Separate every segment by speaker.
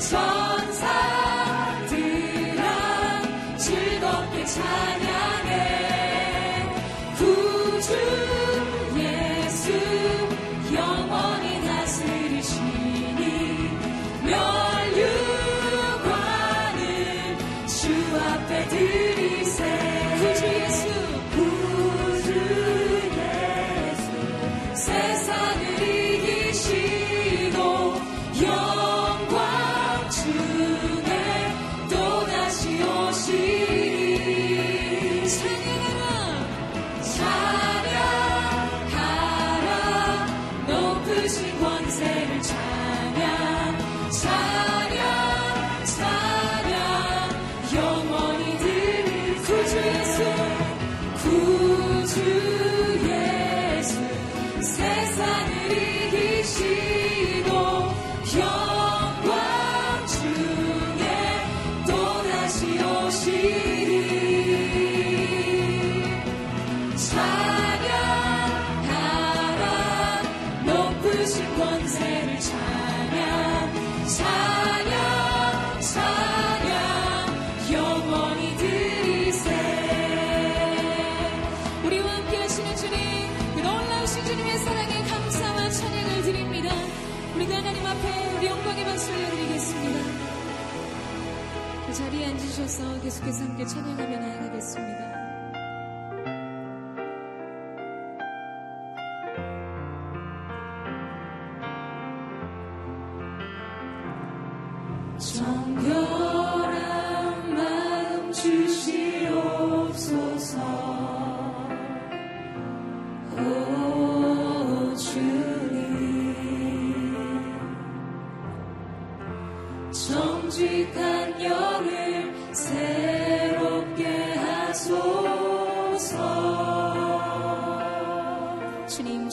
Speaker 1: 주셔서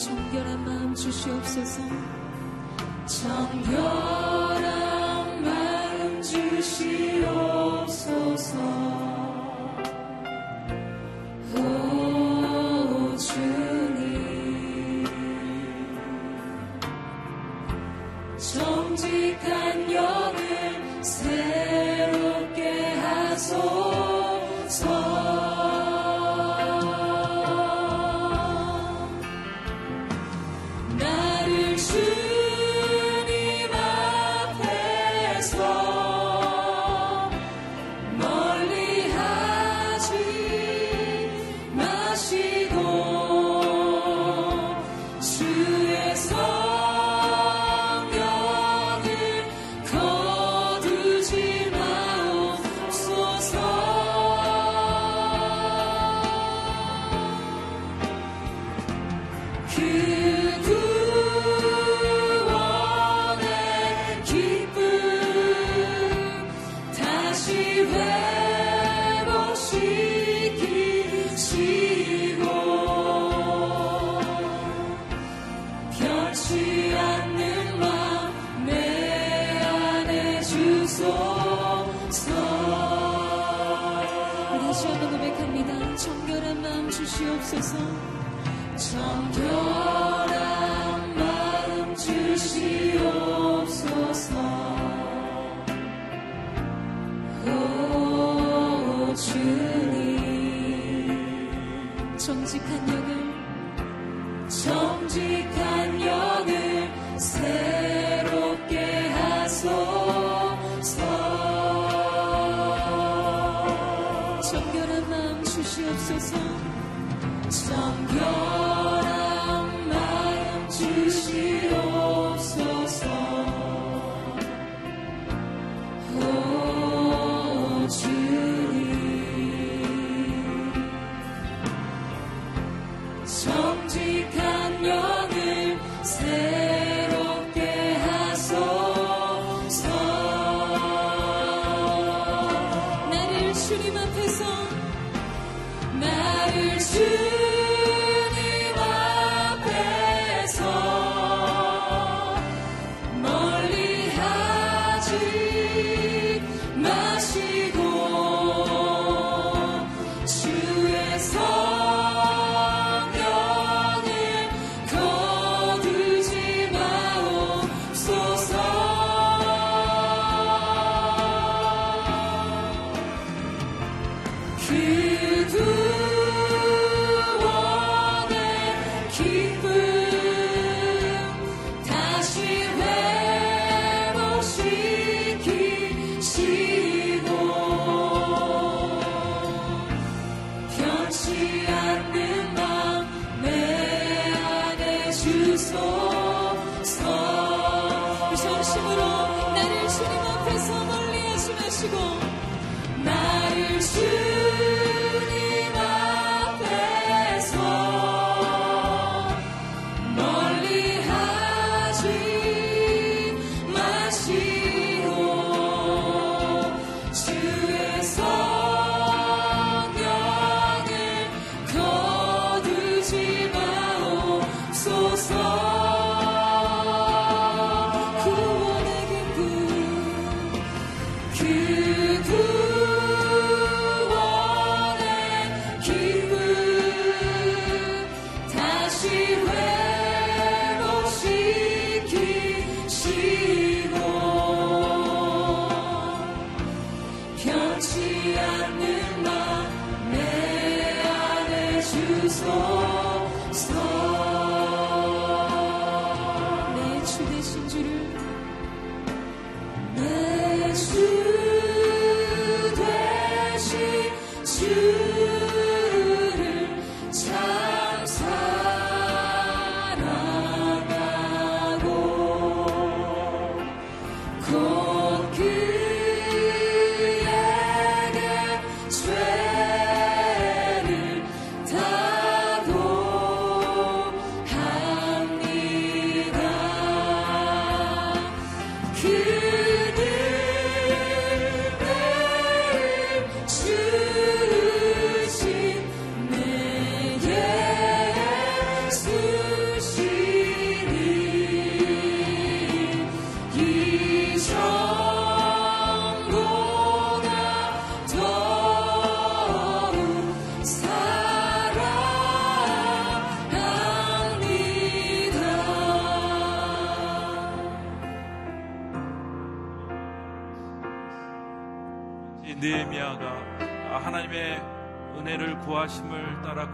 Speaker 2: 정결한 마음 주시옵소서.
Speaker 1: 정결한 마음 주시옵소서
Speaker 2: 나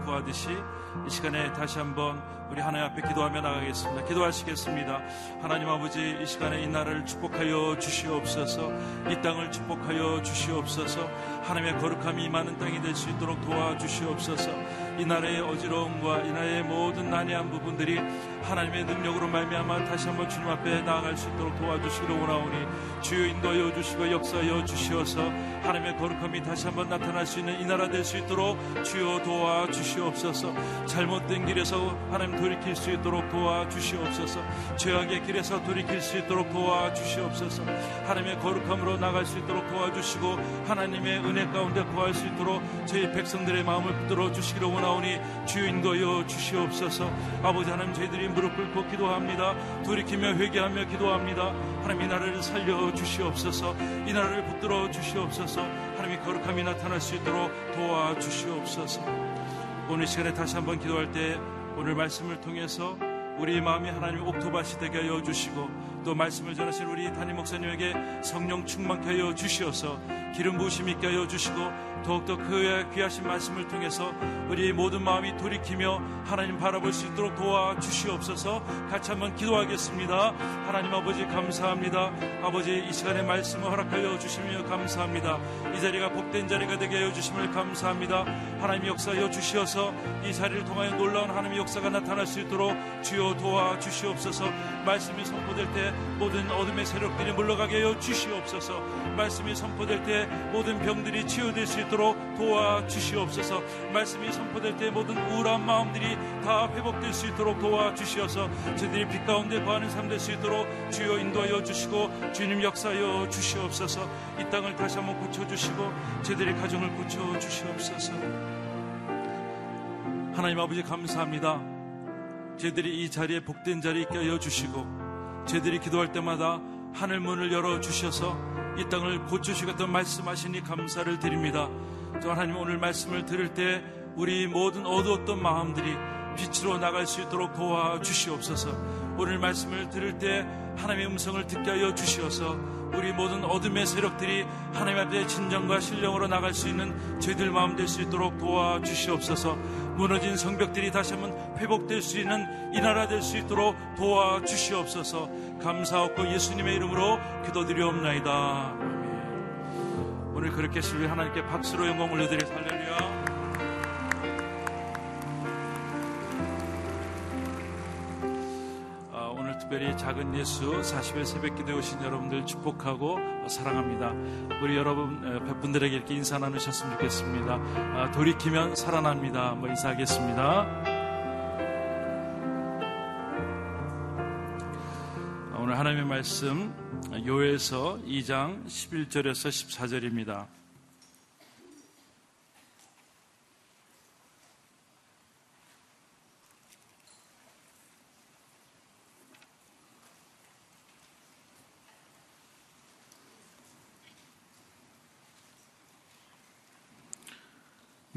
Speaker 3: 구하듯이 이 시간에 다시 한번 우리 하나님 앞에 기도하며 나가겠습니다. 기도하시겠습니다. 하나님 아버지 이 시간에 이 나라를 축복하여 주시옵소서 이 땅을 축복하여 주시옵소서 하나님의 거룩함이 임하는 땅이 될 수 있도록 도와주시옵소서 이 나라의 어지러움과 이 나라의 모든 난해한 부분들이 하나님의 능력으로 말미암아 다시 한번 주님 앞에 나아갈 수 있도록 도와주시기를 원하오니 주여 인도하여 주시고 역사하여 주시어서 하나님의 거룩함이 다시 한번 나타날 수 있는 이 나라 될 수 있도록 주여 도와 주시옵소서. 잘못된 길에서 하나님 돌이킬 수 있도록 도와 주시옵소서. 죄악의 길에서 돌이킬 수 있도록 도와 주시옵소서. 하나님의 거룩함으로 나갈 수 있도록 도와주시고 하나님의 은혜 가운데 구할 수 있도록 저희 백성들의 마음을 붙들어 주시기를 원하오니 주여 인도하여 주시옵소서. 아버지 하나님 저희들이 무릎 꿇고 기도합니다. 돌이키며 회개하며 기도합니다 하나님 이 나라를 살려 주시옵소서. 이 나라를 붙들어 주시옵소서. 하나님의 거룩함이 나타날 수 있도록 도와 주시옵소서. 오늘 시간에 다시 한번 기도할 때 오늘 말씀을 통해서 우리 마음이 하나님 옥토밭이 되게 하여 주시고 또 말씀을 전하신 우리 담임 목사님에게 성령 충만케 하여 주시어서 기름 부으심 있게 하여 주시고 더욱더 그의 귀하신 말씀을 통해서 우리 모든 마음이 돌이키며 하나님 바라볼 수 있도록 도와주시옵소서 같이 한번 기도하겠습니다. 하나님 아버지 감사합니다. 아버지 이 시간에 말씀을 허락하여 주시며 감사합니다. 이 자리가 복된 자리가 되게 하여 주심을 감사합니다. 하나님 역사하여 주시어서 이 자리를 통하여 놀라운 하나님의 역사가 나타날 수 있도록 주여 도와주시옵소서 말씀이 선포될 때 모든 어둠의 세력들이 물러가게 하여 주시옵소서 말씀이 선포될 때 모든 병들이 치유될 수 있도록 도와주시옵소서. 말씀이 선포될 때 모든 우울한 마음들이 다 회복될 수 있도록 도와주시어서 저들이 빛 가운데 거하는 삶 될 수 있도록 주여 인도하여 주시고 주님 역사하여 주시옵소서. 이 땅을 다시 한번 고쳐주시고 저들의 가정을 고쳐주시옵소서. 하나님 아버지 감사합니다. 저들이 이 자리에 복된 자리에 있게 하여 주시고 저들이 기도할 때마다 하늘 문을 열어 주셔서 이 땅을 고쳐주시겠다고 말씀하시니 감사를 드립니다. 또 하나님 오늘 말씀을 들을 때 우리 모든 어두웠던 마음들이 빛으로 나갈 수 있도록 도와주시옵소서. 오늘 말씀을 들을 때 하나님의 음성을 듣게 하여 주시어서 우리 모든 어둠의 세력들이 하나님 앞에 진정과 신령으로 나갈 수 있는 저희들 마음 될 수 있도록 도와주시옵소서. 무너진 성벽들이 다시 한번 회복될 수 있는 이 나라 될 수 있도록 도와주시옵소서. 감사하고 예수님의 이름으로 기도드리옵나이다. 오늘 그렇게 신뢰 하나님께 박수로 영광 올려드려 특별히 작은 예수 40일 새벽 기도에 오신 여러분들 축복하고 사랑합니다. 우리 여러분 백분들에게 이렇게 인사 나누셨으면 좋겠습니다. 아, 돌이키면 살아납니다. 뭐 인사하겠습니다. 아, 오늘 하나님의 말씀 요에서 2장 11절에서 14절입니다.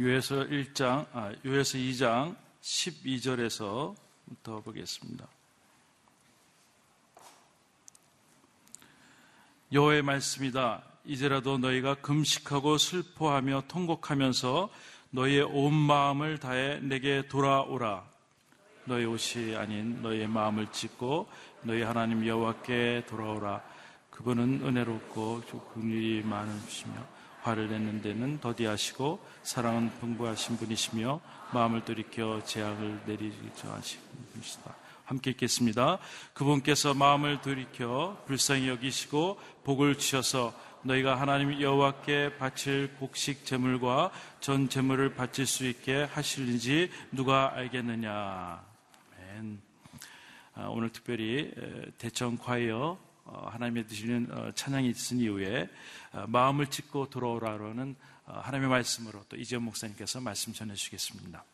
Speaker 3: 요에서 1장, 아, 요에서 2장 12절에서부터 보겠습니다. 여호의 말씀이다. 이제라도 너희가 금식하고 슬퍼하며 통곡하면서 너희의 온 마음을 다해 내게 돌아오라. 너희 옷이 아닌 너희의 마음을 찢고 너희 하나님 여호와께 돌아오라. 그분은 은혜롭고 긍휼이 많으시며 화를 내는 데는 더디하시고 사랑은 풍부하신 분이시며 마음을 돌이켜 재앙을 내리죠 하시는 분이시다. 함께 읽겠습니다. 그분께서 마음을 돌이켜 불쌍히 여기시고 복을 주셔서 너희가 하나님 여호와께 바칠 곡식 제물과 전 제물을 바칠 수 있게 하실는지 누가 알겠느냐. 아, 오늘 특별히 대청 과이어 어, 하나님의 드시는 어, 찬양이 있은 이후에 어, 마음을 찢고 돌아오라는 하나님의 말씀으로 또 이지연 목사님께서 말씀 전해 주시겠습니다.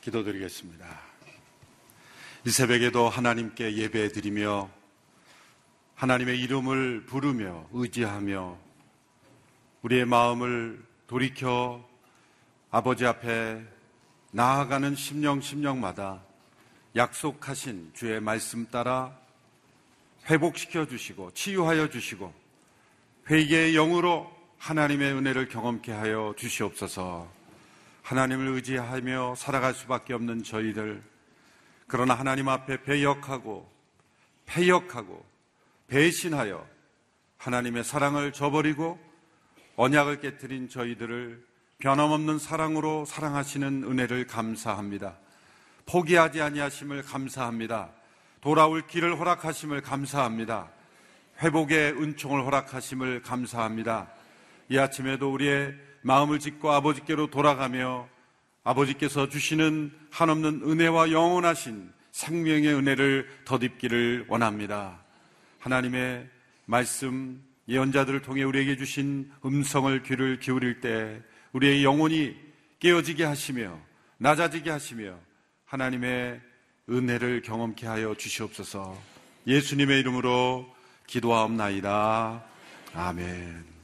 Speaker 4: 기도드리겠습니다. 이 새벽에도 하나님께 예배드리며 하나님의 이름을 부르며 의지하며 우리의 마음을 돌이켜 아버지 앞에 나아가는 심령 심령마다 약속하신 주의 말씀 따라 회복시켜 주시고 치유하여 주시고 회개의 영으로 하나님의 은혜를 경험케 하여 주시옵소서. 하나님을 의지하며 살아갈 수밖에 없는 저희들 그러나 하나님 앞에 배역하고 패역하고 배신하여 하나님의 사랑을 저버리고 언약을 깨뜨린 저희들을 변함없는 사랑으로 사랑하시는 은혜를 감사합니다. 포기하지 아니하심을 감사합니다. 돌아올 길을 허락하심을 감사합니다. 회복의 은총을 허락하심을 감사합니다. 이 아침에도 우리의 마음을 짓고 아버지께로 돌아가며 아버지께서 주시는 한없는 은혜와 영원하신 생명의 은혜를 덧입기를 원합니다. 하나님의 말씀 예언자들을 통해 우리에게 주신 음성을 귀를 기울일 때 우리의 영혼이 깨어지게 하시며 낮아지게 하시며 하나님의 은혜를 경험케 하여 주시옵소서. 예수님의 이름으로 기도하옵나이다. 아멘.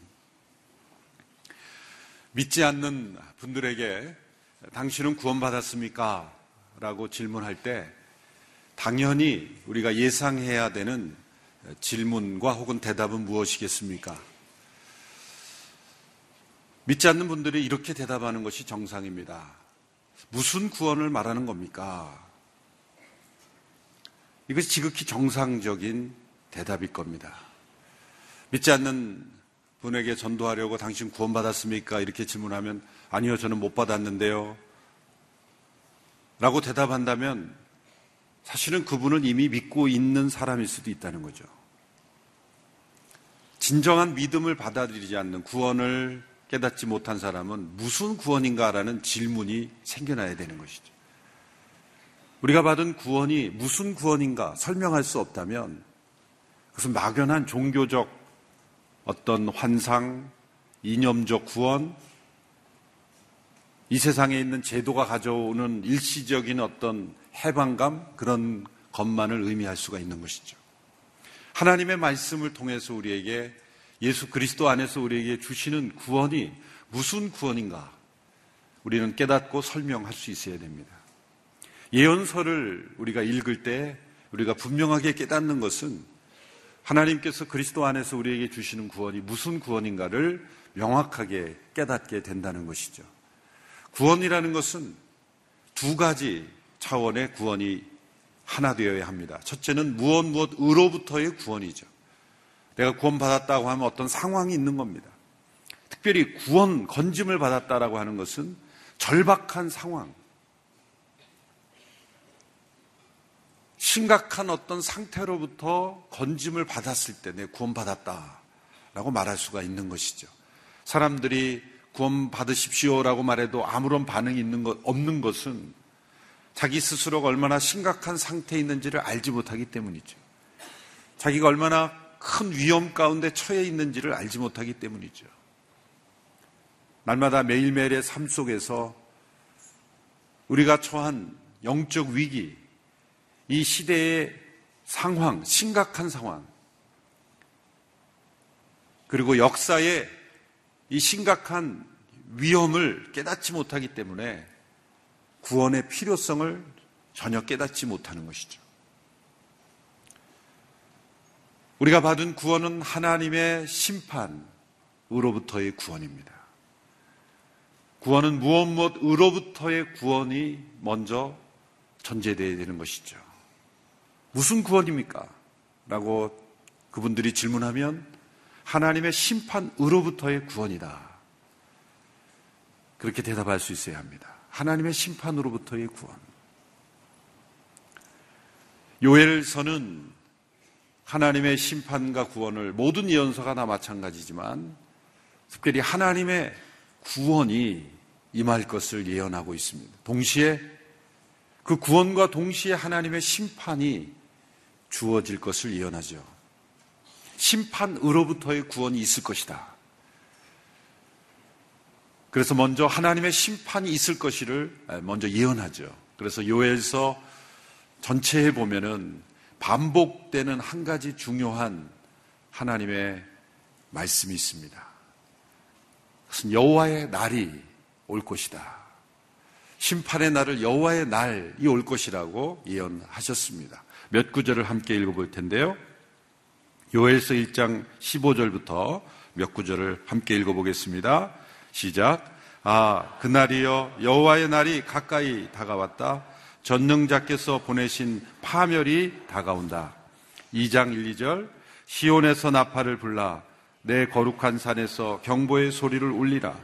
Speaker 4: 믿지 않는 분들에게 당신은 구원받았습니까? 라고 질문할 때 당연히 우리가 예상해야 되는 질문과 혹은 대답은 무엇이겠습니까? 믿지 않는 분들이 이렇게 대답하는 것이 정상입니다. 무슨 구원을 말하는 겁니까? 이것이 지극히 정상적인 대답일 겁니다. 믿지 않는 분에게 전도하려고 당신 구원받았습니까? 이렇게 질문하면 아니요, 저는 못 받았는데요. 라고 대답한다면 사실은 그분은 이미 믿고 있는 사람일 수도 있다는 거죠. 진정한 믿음을 받아들이지 않는 구원을 깨닫지 못한 사람은 무슨 구원인가라는 질문이 생겨나야 되는 것이죠. 우리가 받은 구원이 무슨 구원인가 설명할 수 없다면 그것은 막연한 종교적 어떤 환상, 이념적 구원, 이 세상에 있는 제도가 가져오는 일시적인 어떤 해방감, 그런 것만을 의미할 수가 있는 것이죠. 하나님의 말씀을 통해서 우리에게 예수 그리스도 안에서 우리에게 주시는 구원이 무슨 구원인가? 우리는 깨닫고 설명할 수 있어야 됩니다. 예언서를 우리가 읽을 때 우리가 분명하게 깨닫는 것은 하나님께서 그리스도 안에서 우리에게 주시는 구원이 무슨 구원인가를 명확하게 깨닫게 된다는 것이죠. 구원이라는 것은 두 가지 차원의 구원이 하나 되어야 합니다. 첫째는 무엇 무엇 의로부터의 구원이죠. 내가 구원받았다고 하면 어떤 상황이 있는 겁니다. 특별히 구원, 건짐을 받았다라고 하는 것은 절박한 상황, 심각한 어떤 상태로부터 건짐을 받았을 때 내 구원받았다라고 말할 수가 있는 것이죠. 사람들이 구원받으십시오라고 말해도 아무런 반응이 있는 것, 없는 것은 자기 스스로가 얼마나 심각한 상태에 있는지를 알지 못하기 때문이죠. 자기가 얼마나 큰 위험 가운데 처해 있는지를 알지 못하기 때문이죠. 날마다 매일매일의 삶 속에서 우리가 처한 영적 위기, 이 시대의 상황, 심각한 상황, 그리고 역사의 이 심각한 위험을 깨닫지 못하기 때문에 구원의 필요성을 전혀 깨닫지 못하는 것이죠. 우리가 받은 구원은 하나님의 심판으로부터의 구원입니다. 구원은 무엇 무엇으로부터의 구원이 먼저 전제되어야 되는 것이죠. 무슨 구원입니까? 라고 그분들이 질문하면 하나님의 심판으로부터의 구원이다. 그렇게 대답할 수 있어야 합니다. 하나님의 심판으로부터의 구원. 요엘서는 하나님의 심판과 구원을 모든 예언서가 다 마찬가지지만 특별히 하나님의 구원이 임할 것을 예언하고 있습니다. 동시에 그 구원과 동시에 하나님의 심판이 주어질 것을 예언하죠. 심판으로부터의 구원이 있을 것이다. 그래서 먼저 하나님의 심판이 있을 것이를 먼저 예언하죠. 그래서 요엘서 전체에 보면은 반복되는 한 가지 중요한 하나님의 말씀이 있습니다. 그것은 여호와의 날이 올 것이다. 심판의 날을 여호와의 날이 올 것이라고 예언하셨습니다. 몇 구절을 함께 읽어볼 텐데요. 요엘서 1장 15절부터 몇 구절을 함께 읽어보겠습니다. 시작. 아, 그날이여 여호와의 날이 가까이 다가왔다. 전능자께서 보내신 파멸이 다가온다. 2장 1, 2절 시온에서 나팔을 불라 내 거룩한 산에서 경보의 소리를 울리라.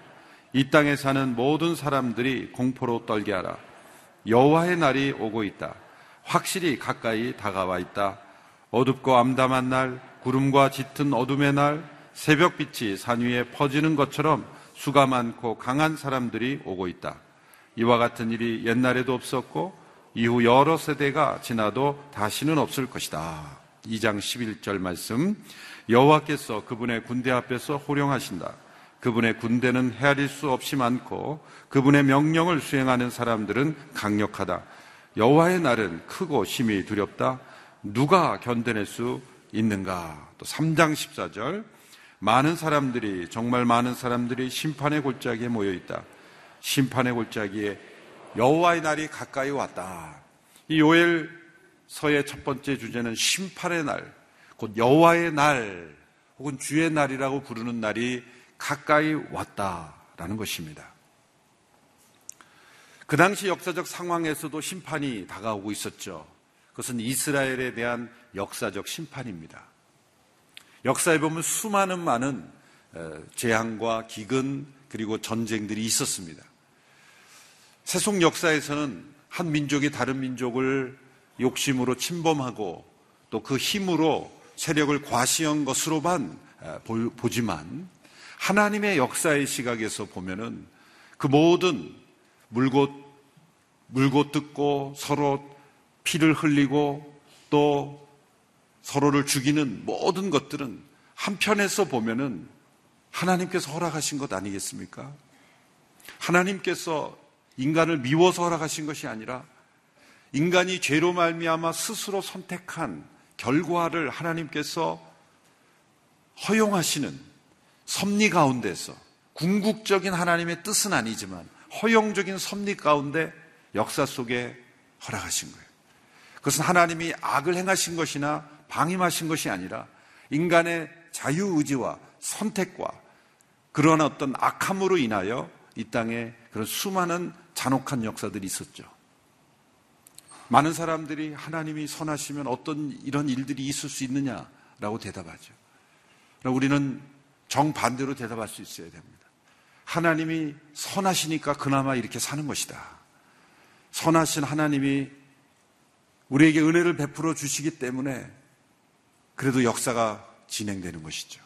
Speaker 4: 이 땅에 사는 모든 사람들이 공포로 떨게 하라. 여호와의 날이 오고 있다. 확실히 가까이 다가와 있다. 어둡고 암담한 날, 구름과 짙은 어둠의 날, 새벽빛이 산 위에 퍼지는 것처럼 수가 많고 강한 사람들이 오고 있다. 이와 같은 일이 옛날에도 없었고 이후 여러 세대가 지나도 다시는 없을 것이다. 2장 11절 말씀. 여호와께서 그분의 군대 앞에서 호령하신다. 그분의 군대는 헤아릴 수 없이 많고 그분의 명령을 수행하는 사람들은 강력하다. 여호와의 날은 크고 심히 두렵다. 누가 견뎌낼 수 있는가? 또 3장 14절. 많은 사람들이 정말 많은 사람들이 심판의 골짜기에 모여 있다. 심판의 골짜기에 여호와의 날이 가까이 왔다. 이 요엘서의 첫 번째 주제는 심판의 날, 곧 여호와의 날 혹은 주의 날이라고 부르는 날이 가까이 왔다라는 것입니다. 그 당시 역사적 상황에서도 심판이 다가오고 있었죠. 그것은 이스라엘에 대한 역사적 심판입니다. 역사에 보면 수많은 많은 재앙과 기근 그리고 전쟁들이 있었습니다. 세속 역사에서는 한 민족이 다른 민족을 욕심으로 침범하고 또 그 힘으로 세력을 과시한 것으로만 보지만 하나님의 역사의 시각에서 보면은 그 모든 물고 물고 뜯고 서로 피를 흘리고 또 서로를 죽이는 모든 것들은 한편에서 보면은 하나님께서 허락하신 것 아니겠습니까? 하나님께서 인간을 미워서 허락하신 것이 아니라 인간이 죄로 말미암아 스스로 선택한 결과를 하나님께서 허용하시는 섭리 가운데서 궁극적인 하나님의 뜻은 아니지만 허용적인 섭리 가운데 역사 속에 허락하신 거예요. 그것은 하나님이 악을 행하신 것이나 방임하신 것이 아니라 인간의 자유의지와 선택과 그런 어떤 악함으로 인하여 이 땅에 그런 수많은 잔혹한 역사들이 있었죠. 많은 사람들이 하나님이 선하시면 어떤 이런 일들이 있을 수 있느냐라고 대답하죠. 우리는 정반대로 대답할 수 있어야 됩니다. 하나님이 선하시니까 그나마 이렇게 사는 것이다. 선하신 하나님이 우리에게 은혜를 베풀어 주시기 때문에 그래도 역사가 진행되는 것이죠.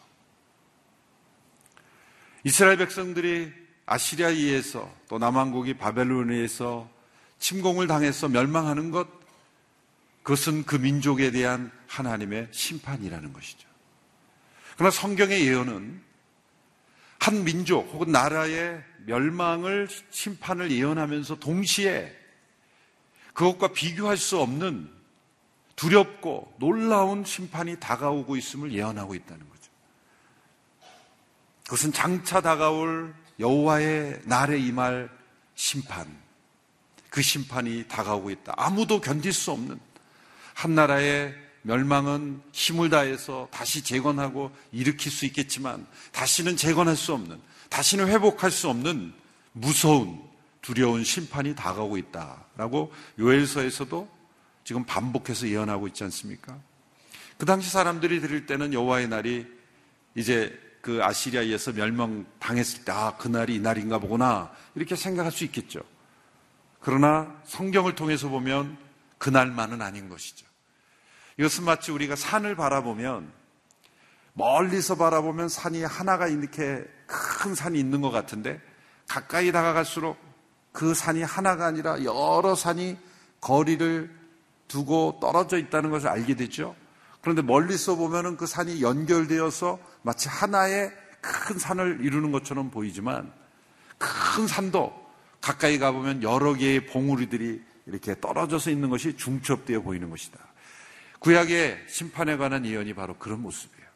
Speaker 4: 이스라엘 백성들이 아시리아에 의해서 또 남왕국이 바벨론에 의해서 침공을 당해서 멸망하는 것, 그것은 그 민족에 대한 하나님의 심판이라는 것이죠. 그러나 성경의 예언은 한 민족 혹은 나라의 멸망을, 심판을 예언하면서 동시에 그것과 비교할 수 없는 두렵고 놀라운 심판이 다가오고 있음을 예언하고 있다는 거죠. 그것은 장차 다가올 여호와의 날에 임할 심판. 그 심판이 다가오고 있다. 아무도 견딜 수 없는 한 나라의 멸망은 힘을 다해서 다시 재건하고 일으킬 수 있겠지만 다시는 재건할 수 없는, 다시는 회복할 수 없는 무서운 두려운 심판이 다가오고 있다라고 요엘서에서도 지금 반복해서 예언하고 있지 않습니까? 그 당시 사람들이 들을 때는 여호와의 날이 이제 그 아시리아에서 멸망당했을 때, 아, 그날이 이날인가 보구나. 이렇게 생각할 수 있겠죠. 그러나 성경을 통해서 보면 그날만은 아닌 것이죠. 이것은 마치 우리가 산을 바라보면 멀리서 바라보면 산이 하나가 이렇게 큰 산이 있는 것 같은데 가까이 다가갈수록 그 산이 하나가 아니라 여러 산이 거리를 두고 떨어져 있다는 것을 알게 되죠. 그런데 멀리서 보면은 그 산이 연결되어서 마치 하나의 큰 산을 이루는 것처럼 보이지만 큰 산도 가까이 가보면 여러 개의 봉우리들이 이렇게 떨어져서 있는 것이 중첩되어 보이는 것이다. 구약의 심판에 관한 예언이 바로 그런 모습이에요.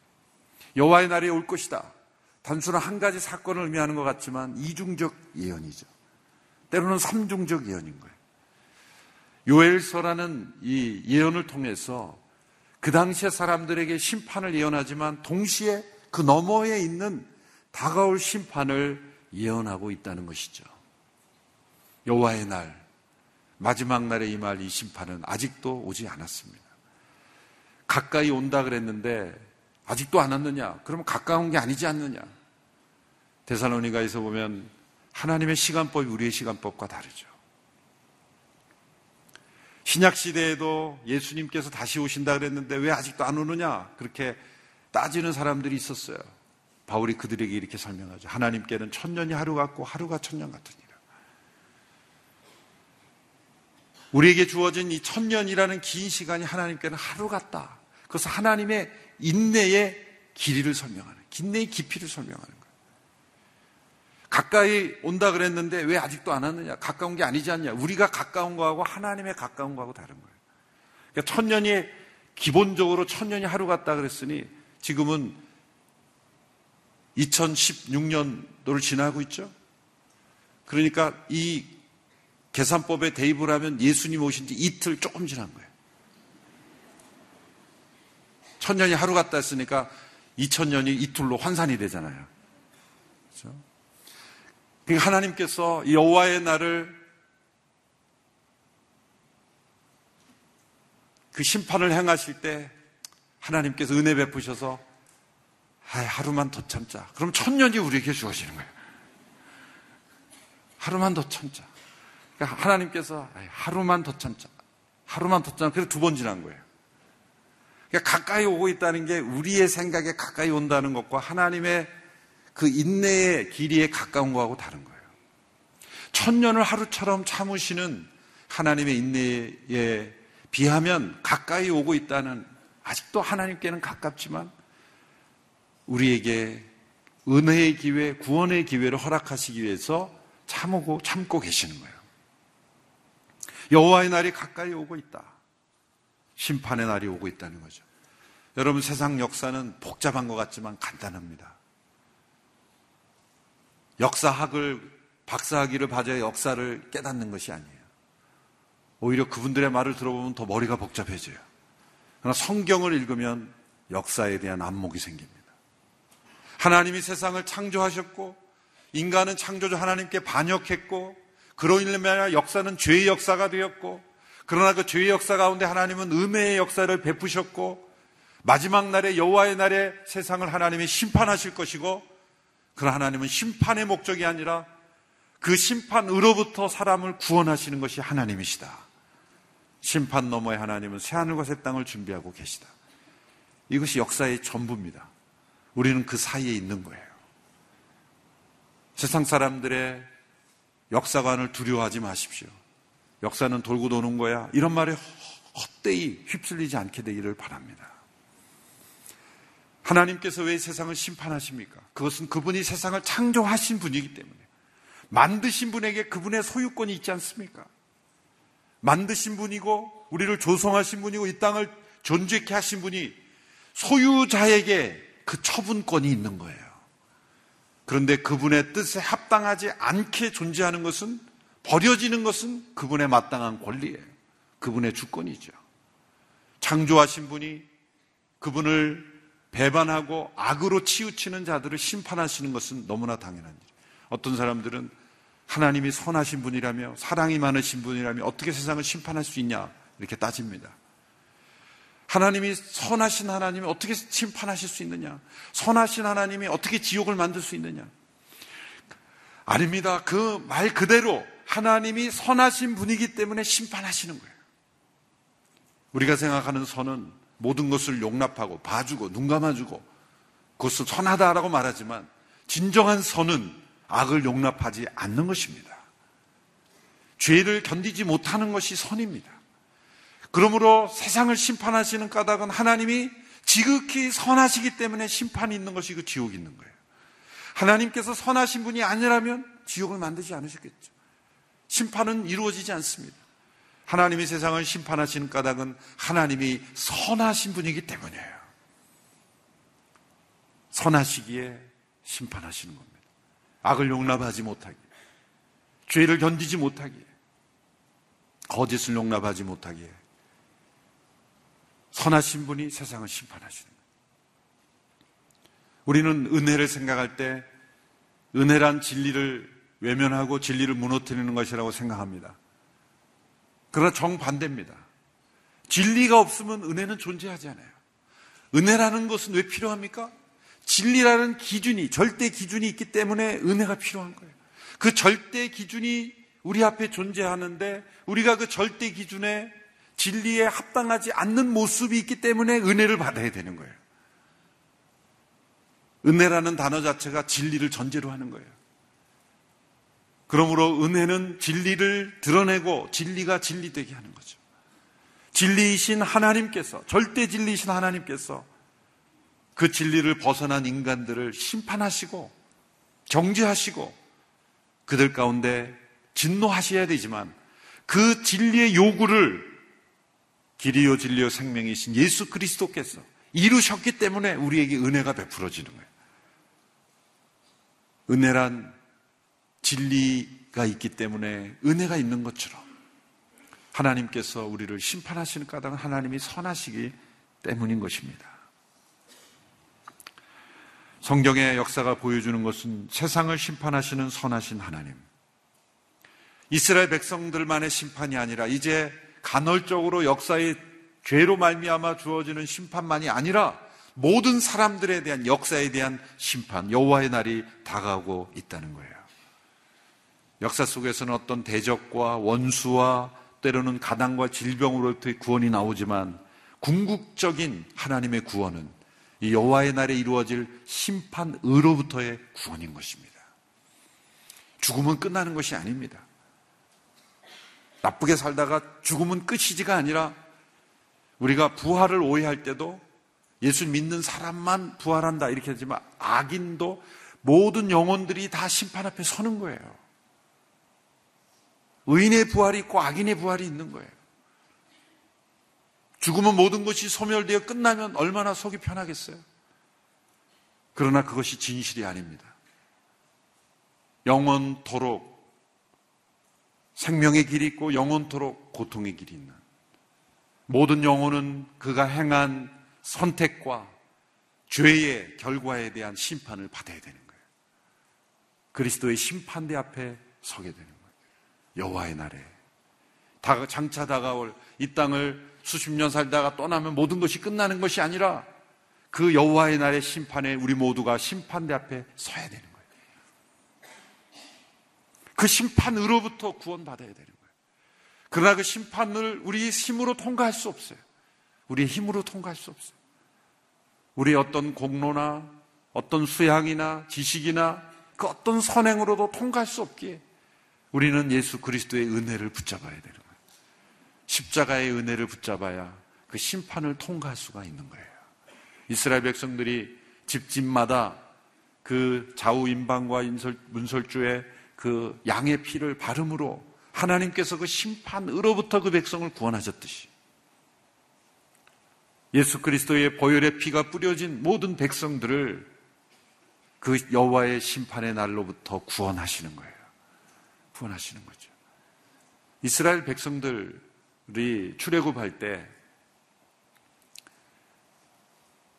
Speaker 4: 여호와의 날이 올 것이다. 단순한 한 가지 사건을 의미하는 것 같지만 이중적 예언이죠. 때로는 삼중적 예언인 거예요. 요엘서라는 이 예언을 통해서 그 당시의 사람들에게 심판을 예언하지만 동시에 그 너머에 있는 다가올 심판을 예언하고 있다는 것이죠. 여호와의 날, 마지막 날에 임할 이 심판은 아직도 오지 않았습니다. 가까이 온다 그랬는데 아직도 안 왔느냐? 그러면 가까운 게 아니지 않느냐? 대살로니가에서 보면 하나님의 시간법이 우리의 시간법과 다르죠. 신약 시대에도 예수님께서 다시 오신다 그랬는데 왜 아직도 안 오느냐? 그렇게 따지는 사람들이 있었어요. 바울이 그들에게 이렇게 설명하죠. 하나님께는 천년이 하루 같고 하루가 천년 같으니라. 우리에게 주어진 이 천년이라는 긴 시간이 하나님께는 하루 같다. 그래서 하나님의 인내의 길이를 설명하는, 인내의 깊이를 설명하는. 가까이 온다 그랬는데 왜 아직도 안 왔느냐? 가까운 게 아니지 않냐? 우리가 가까운 거하고 하나님의 가까운 거하고 다른 거예요. 그러니까 천년이 기본적으로 천년이 하루 같다 그랬으니 지금은 2016년도를 지나고 있죠. 그러니까 이 계산법에 대입을 하면 예수님 오신 지 이틀 조금 지난 거예요. 천년이 하루 갔다 했으니까 2000년이 이틀로 환산이 되잖아요. 그렇죠? 그러니까 하나님께서 여호와의 날을 그 심판을 행하실 때 하나님께서 은혜 베푸셔서 하루만 더 참자. 그럼 천년이 우리에게 주어지는 거예요. 하루만 더 참자. 그러니까 하나님께서 하루만 더 참자. 하루만 더 참자. 그래서 두 번 지난 거예요. 그러니까 가까이 오고 있다는 게 우리의 생각에 가까이 온다는 것과 하나님의 그 인내의 길이에 가까운 거하고 다른 거예요. 천년을 하루처럼 참으시는 하나님의 인내에 비하면 가까이 오고 있다는 아직도 하나님께는 가깝지만 우리에게 은혜의 기회, 구원의 기회를 허락하시기 위해서 참고 참고 계시는 거예요. 여호와의 날이 가까이 오고 있다. 심판의 날이 오고 있다는 거죠. 여러분 세상 역사는 복잡한 것 같지만 간단합니다. 역사학을 박사학위를 받아야 역사를 깨닫는 것이 아니에요. 오히려 그분들의 말을 들어보면 더 머리가 복잡해져요. 그러나 성경을 읽으면 역사에 대한 안목이 생깁니다. 하나님이 세상을 창조하셨고 인간은 창조주 하나님께 반역했고 그로 인하여 역사는 죄의 역사가 되었고 그러나 그 죄의 역사 가운데 하나님은 음해의 역사를 베푸셨고 마지막 날에 여호와의 날에 세상을 하나님이 심판하실 것이고 그러나 하나님은 심판의 목적이 아니라 그 심판으로부터 사람을 구원하시는 것이 하나님이시다. 심판 너머에 하나님은 새하늘과 새 땅을 준비하고 계시다. 이것이 역사의 전부입니다. 우리는 그 사이에 있는 거예요. 세상 사람들의 역사관을 두려워하지 마십시오. 역사는 돌고 도는 거야. 이런 말에 헛되이 휩쓸리지 않게 되기를 바랍니다. 하나님께서 왜 세상을 심판하십니까? 그것은 그분이 세상을 창조하신 분이기 때문에. 만드신 분에게 그분의 소유권이 있지 않습니까? 만드신 분이고, 우리를 조성하신 분이고, 이 땅을 존재케 하신 분이 소유자에게 그 처분권이 있는 거예요. 그런데 그분의 뜻에 합당하지 않게 존재하는 것은 버려지는 것은 그분의 마땅한 권리예요. 그분의 주권이죠. 창조하신 분이 그분을 배반하고 악으로 치우치는 자들을 심판하시는 것은 너무나 당연한 일. 어떤 사람들은 하나님이 선하신 분이라며 사랑이 많으신 분이라며 어떻게 세상을 심판할 수 있냐 이렇게 따집니다. 하나님이 선하신 하나님이 어떻게 심판하실 수 있느냐? 선하신 하나님이 어떻게 지옥을 만들 수 있느냐? 아닙니다. 그 말 그대로 하나님이 선하신 분이기 때문에 심판하시는 거예요. 우리가 생각하는 선은 모든 것을 용납하고 봐주고 눈 감아주고 그것을 선하다라고 말하지만 진정한 선은 악을 용납하지 않는 것입니다. 죄를 견디지 못하는 것이 선입니다. 그러므로 세상을 심판하시는 까닭은 하나님이 지극히 선하시기 때문에 심판이 있는 것이 그 지옥이 있는 거예요. 하나님께서 선하신 분이 아니라면 지옥을 만들지 않으셨겠죠. 심판은 이루어지지 않습니다. 하나님이 세상을 심판하시는 까닭은 하나님이 선하신 분이기 때문이에요. 선하시기에 심판하시는 겁니다. 악을 용납하지 못하기에, 죄를 견디지 못하기에, 거짓을 용납하지 못하기에, 선하신 분이 세상을 심판하시는 거예요. 우리는 은혜를 생각할 때 은혜란 진리를 외면하고 진리를 무너뜨리는 것이라고 생각합니다. 그러나 정반대입니다. 진리가 없으면 은혜는 존재하지 않아요. 은혜라는 것은 왜 필요합니까? 진리라는 기준이, 절대 기준이 있기 때문에 은혜가 필요한 거예요. 그 절대 기준이 우리 앞에 존재하는데 우리가 그 절대 기준에 진리에 합당하지 않는 모습이 있기 때문에 은혜를 받아야 되는 거예요. 은혜라는 단어 자체가 진리를 전제로 하는 거예요. 그러므로 은혜는 진리를 드러내고 진리가 진리되게 하는 거죠. 진리이신 하나님께서, 절대 진리이신 하나님께서 그 진리를 벗어난 인간들을 심판하시고 정죄하시고 그들 가운데 진노하셔야 되지만 그 진리의 요구를 길이요 진리요 생명이신 예수 그리스도께서 이루셨기 때문에 우리에게 은혜가 베풀어지는 거예요. 은혜란 진리가 있기 때문에 은혜가 있는 것처럼 하나님께서 우리를 심판하시는 까닭은 하나님이 선하시기 때문인 것입니다. 성경의 역사가 보여주는 것은 세상을 심판하시는 선하신 하나님. 이스라엘 백성들만의 심판이 아니라 이제 간헐적으로 역사의 죄로 말미암아 주어지는 심판만이 아니라 모든 사람들에 대한 역사에 대한 심판, 여호와의 날이 다가오고 있다는 거예요. 역사 속에서는 어떤 대적과 원수와 때로는 가당과 질병으로부터의 구원이 나오지만 궁극적인 하나님의 구원은 이 여호와의 날에 이루어질 심판으로부터의 구원인 것입니다. 죽음은 끝나는 것이 아닙니다. 나쁘게 살다가 죽음은 끝이지가 아니라 우리가 부활을 오해할 때도 예수 믿는 사람만 부활한다 이렇게 하지만 악인도 모든 영혼들이 다 심판 앞에 서는 거예요. 의인의 부활이 있고 악인의 부활이 있는 거예요. 죽으면 모든 것이 소멸되어 끝나면 얼마나 속이 편하겠어요? 그러나 그것이 진실이 아닙니다. 영원토록 생명의 길이 있고 영원토록 고통의 길이 있는 모든 영혼은 그가 행한 선택과 죄의 결과에 대한 심판을 받아야 되는 거예요. 그리스도의 심판대 앞에 서게 되는. 여호와의 날에 장차 다가올 이 땅을 수십 년 살다가 떠나면 모든 것이 끝나는 것이 아니라 그 여호와의 날의 심판에 우리 모두가 심판대 앞에 서야 되는 거예요. 그 심판으로부터 구원받아야 되는 거예요. 그러나 그 심판을 우리의 힘으로 통과할 수 없어요. 우리의 힘으로 통과할 수 없어요. 우리의 어떤 공로나 어떤 수양이나 지식이나 그 어떤 선행으로도 통과할 수 없기에 우리는 예수 그리스도의 은혜를 붙잡아야 되는 거예요. 십자가의 은혜를 붙잡아야 그 심판을 통과할 수가 있는 거예요. 이스라엘 백성들이 집집마다 그 좌우 임방과 인설, 문설주의 그 양의 피를 바름으로 하나님께서 그 심판으로부터 그 백성을 구원하셨듯이 예수 그리스도의 보혈의 피가 뿌려진 모든 백성들을 그 여호와의 심판의 날로부터 구원하시는 거예요. 구원하시는 거죠. 이스라엘 백성들이 출애굽할 때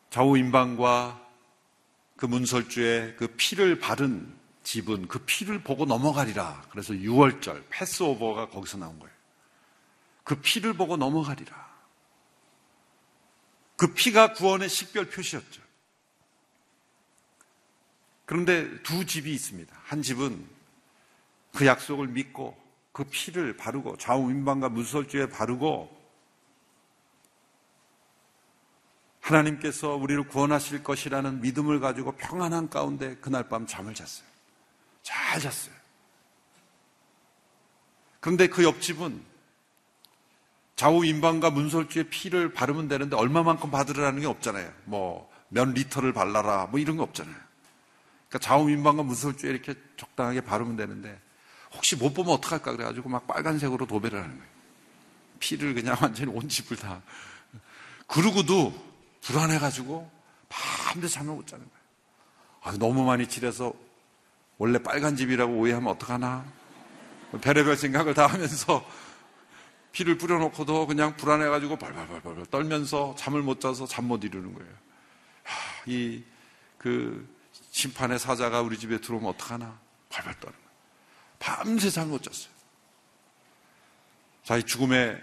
Speaker 4: 좌우 임방과 그 문설주에 그 피를 바른 집은 그 피를 보고 넘어가리라. 그래서 6월절 패스오버가 거기서 나온 거예요. 그 피를 보고 넘어가리라. 그 피가 구원의 식별 표시였죠. 그런데 두 집이 있습니다. 한 집은 그 약속을 믿고 그 피를 바르고 좌우민방과 무설주에 바르고 하나님께서 우리를 구원하실 것이라는 믿음을 가지고 평안한 가운데 그날 밤 잠을 잤어요. 잘 잤어요. 그런데 그 옆집은 좌우 임방과 문설주에 피를 바르면 되는데 얼마만큼 받으라는 게 없잖아요. 뭐 몇 리터를 발라라 뭐 이런 거 없잖아요. 그러니까 좌우 임방과 문설주에 이렇게 적당하게 바르면 되는데 혹시 못 보면 어떡할까 그래가지고 막 빨간색으로 도배를 하는 거예요. 피를 그냥 완전히 온 집을 다. 그러고도 불안해가지고 밤새 잠을 못 자는 거예요. 아, 너무 많이 칠해서 원래 빨간 집이라고 오해하면 어떡하나. 별의별 생각을 다 하면서 피를 뿌려놓고도 그냥 불안해가지고 발발발발 떨면서 잠을 못 자서 잠 못 이루는 거예요. 이, 그, 심판의 사자가 우리 집에 들어오면 어떡하나. 발발 거예요. 밤새 잠 못 잤어요. 자, 이 죽음의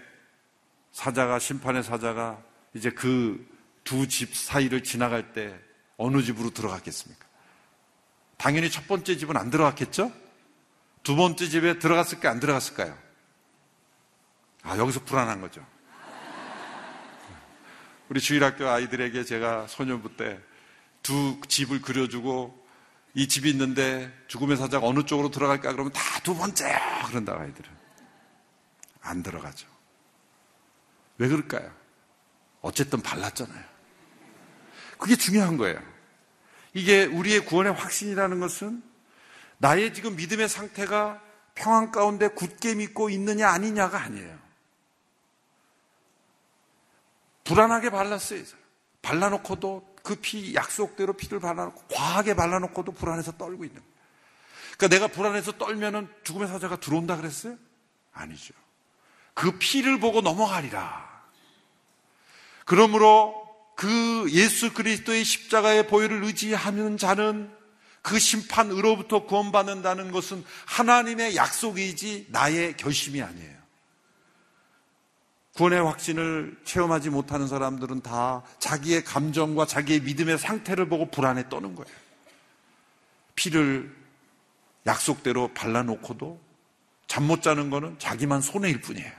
Speaker 4: 사자가, 심판의 사자가 이제 그 두 집 사이를 지나갈 때 어느 집으로 들어갔겠습니까? 당연히 첫 번째 집은 안 들어갔겠죠? 두 번째 집에 들어갔을까요? 안 들어갔을까요? 아, 여기서 불안한 거죠. 우리 주일학교 아이들에게 제가 소년부 때 두 집을 그려주고 이 집이 있는데 죽음의 사자가 어느 쪽으로 들어갈까 그러면 다 두 번째야 그런다 아이들은 안 들어가죠. 왜 그럴까요? 어쨌든 발랐잖아요. 그게 중요한 거예요. 이게 우리의 구원의 확신이라는 것은 나의 지금 믿음의 상태가 평안 가운데 굳게 믿고 있느냐 아니냐가 아니에요. 불안하게 발랐어요. 발라놓고도 그 피 약속대로 피를 발라놓고 과하게 발라놓고도 불안해서 떨고 있는 거예요. 그러니까 내가 불안해서 떨면은 죽음의 사자가 들어온다 그랬어요? 아니죠. 그 피를 보고 넘어가리라. 그러므로 그 예수 그리스도의 십자가의 보혈을 의지하는 자는 그 심판으로부터 구원받는다는 것은 하나님의 약속이지 나의 결심이 아니에요. 구원의 확신을 체험하지 못하는 사람들은 다 자기의 감정과 자기의 믿음의 상태를 보고 불안에 떠는 거예요. 피를 약속대로 발라놓고도 잠 못 자는 거는 자기만 손해일 뿐이에요.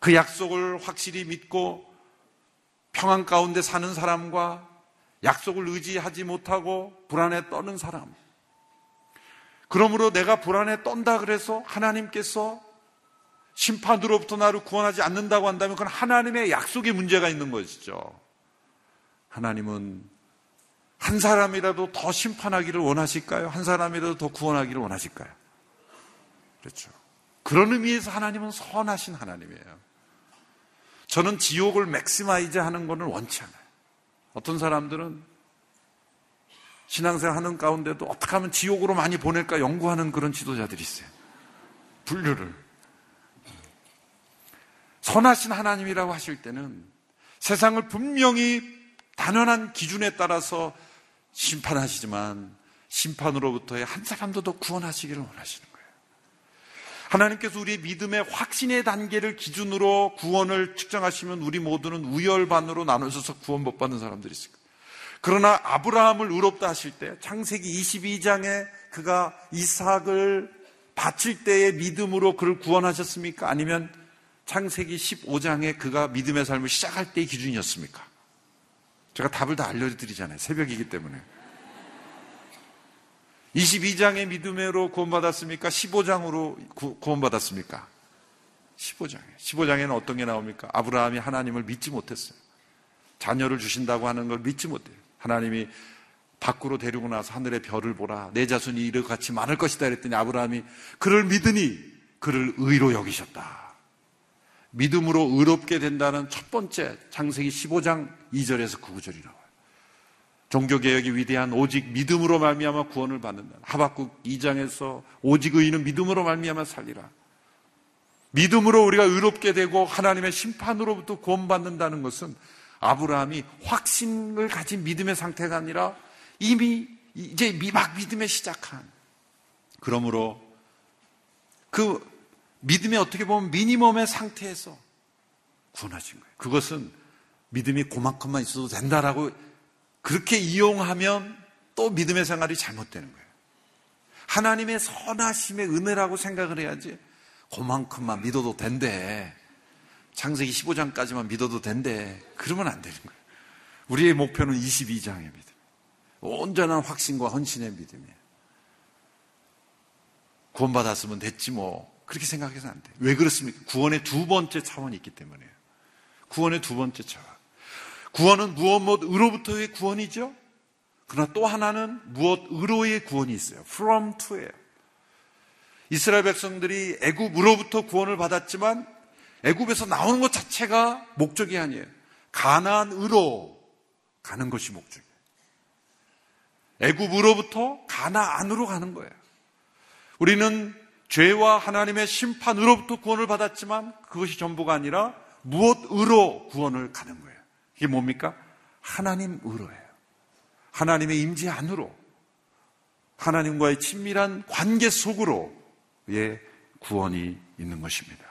Speaker 4: 그 약속을 확실히 믿고 평안 가운데 사는 사람과 약속을 의지하지 못하고 불안에 떠는 사람. 그러므로 내가 불안에 떤다 그래서 하나님께서 심판으로부터 나를 구원하지 않는다고 한다면 그건 하나님의 약속에 문제가 있는 것이죠. 하나님은 한 사람이라도 더 심판하기를 원하실까요? 한 사람이라도 더 구원하기를 원하실까요? 그렇죠. 그런 의미에서 하나님은 선하신 하나님이에요. 저는 지옥을 maximize 하는 것은 원치 않아요. 어떤 사람들은 신앙생활 하는 가운데도 어떻게 하면 지옥으로 많이 보낼까 연구하는 그런 지도자들이 있어요. 분류를. 선하신 하나님이라고 하실 때는 세상을 분명히 단연한 기준에 따라서 심판하시지만 심판으로부터의 한 사람도 더 구원하시기를 원하시는 거예요. 하나님께서 우리의 믿음의 확신의 단계를 기준으로 구원을 측정하시면 우리 모두는 우열반으로 나눠져서 구원 못 받는 사람들이 있을 거예요. 그러나 아브라함을 의롭다 하실 때 창세기 22장에 그가 이삭을 바칠 때의 믿음으로 그를 구원하셨습니까? 아니면 창세기 15장에 그가 믿음의 삶을 시작할 때의 기준이었습니까? 제가 답을 다 알려드리잖아요. 새벽이기 때문에. 22장의 믿음으로 구원받았습니까? 15장으로 구, 구원받았습니까? 15장에. 15장에는 어떤 게 나옵니까? 아브라함이 하나님을 믿지 못했어요. 자녀를 주신다고 하는 걸 믿지 못해요. 하나님이 밖으로 데리고 나서 하늘의 별을 보라. 내 자손이 이를 같이 많을 것이다. 그랬더니 아브라함이 그를 믿으니 그를 의로 여기셨다. 믿음으로 의롭게 된다는 첫 번째 창세기 15장 2절에서 9절이 나와요. 종교개혁이 위대한 오직 믿음으로 말미암아 구원을 받는다. 하박국 2장에서 오직 의인은 믿음으로 말미암아 살리라. 믿음으로 우리가 의롭게 되고 하나님의 심판으로부터 구원받는다는 것은 아브라함이 확신을 가진 믿음의 상태가 아니라 이미 이제 막 믿음에 시작한 그러므로 그 믿음이 어떻게 보면 미니멈의 상태에서 구원하신 거예요. 그것은 믿음이 그만큼만 있어도 된다라고 그렇게 이용하면 또 믿음의 생활이 잘못되는 거예요. 하나님의 선하심의 은혜라고 생각을 해야지 그만큼만 믿어도 된대. 창세기 15장까지만 믿어도 된대. 그러면 안 되는 거예요. 우리의 목표는 22장의 믿음. 온전한 확신과 헌신의 믿음이에요. 구원받았으면 됐지 뭐. 그렇게 생각해서 안 돼. 왜 그렇습니까? 구원의 두 번째 차원이 있기 때문에요. 구원의 두 번째 차원. 구원은 무엇 무엇으로부터의 구원이죠? 그러나 또 하나는 무엇으로의 구원이 있어요. from to예요. 이스라엘 백성들이 애굽으로부터 구원을 받았지만 애굽에서 나오는 것 자체가 목적이 아니에요. 가나안으로 가는 것이 목적이에요. 애굽으로부터 가나안으로 가는 거예요. 우리는 죄와 하나님의 심판으로부터 구원을 받았지만 그것이 전부가 아니라 무엇으로 구원을 가는 거예요. 이게 뭡니까? 하나님으로예요. 하나님의 임재 안으로 하나님과의 친밀한 관계 속으로의 구원이 있는 것입니다.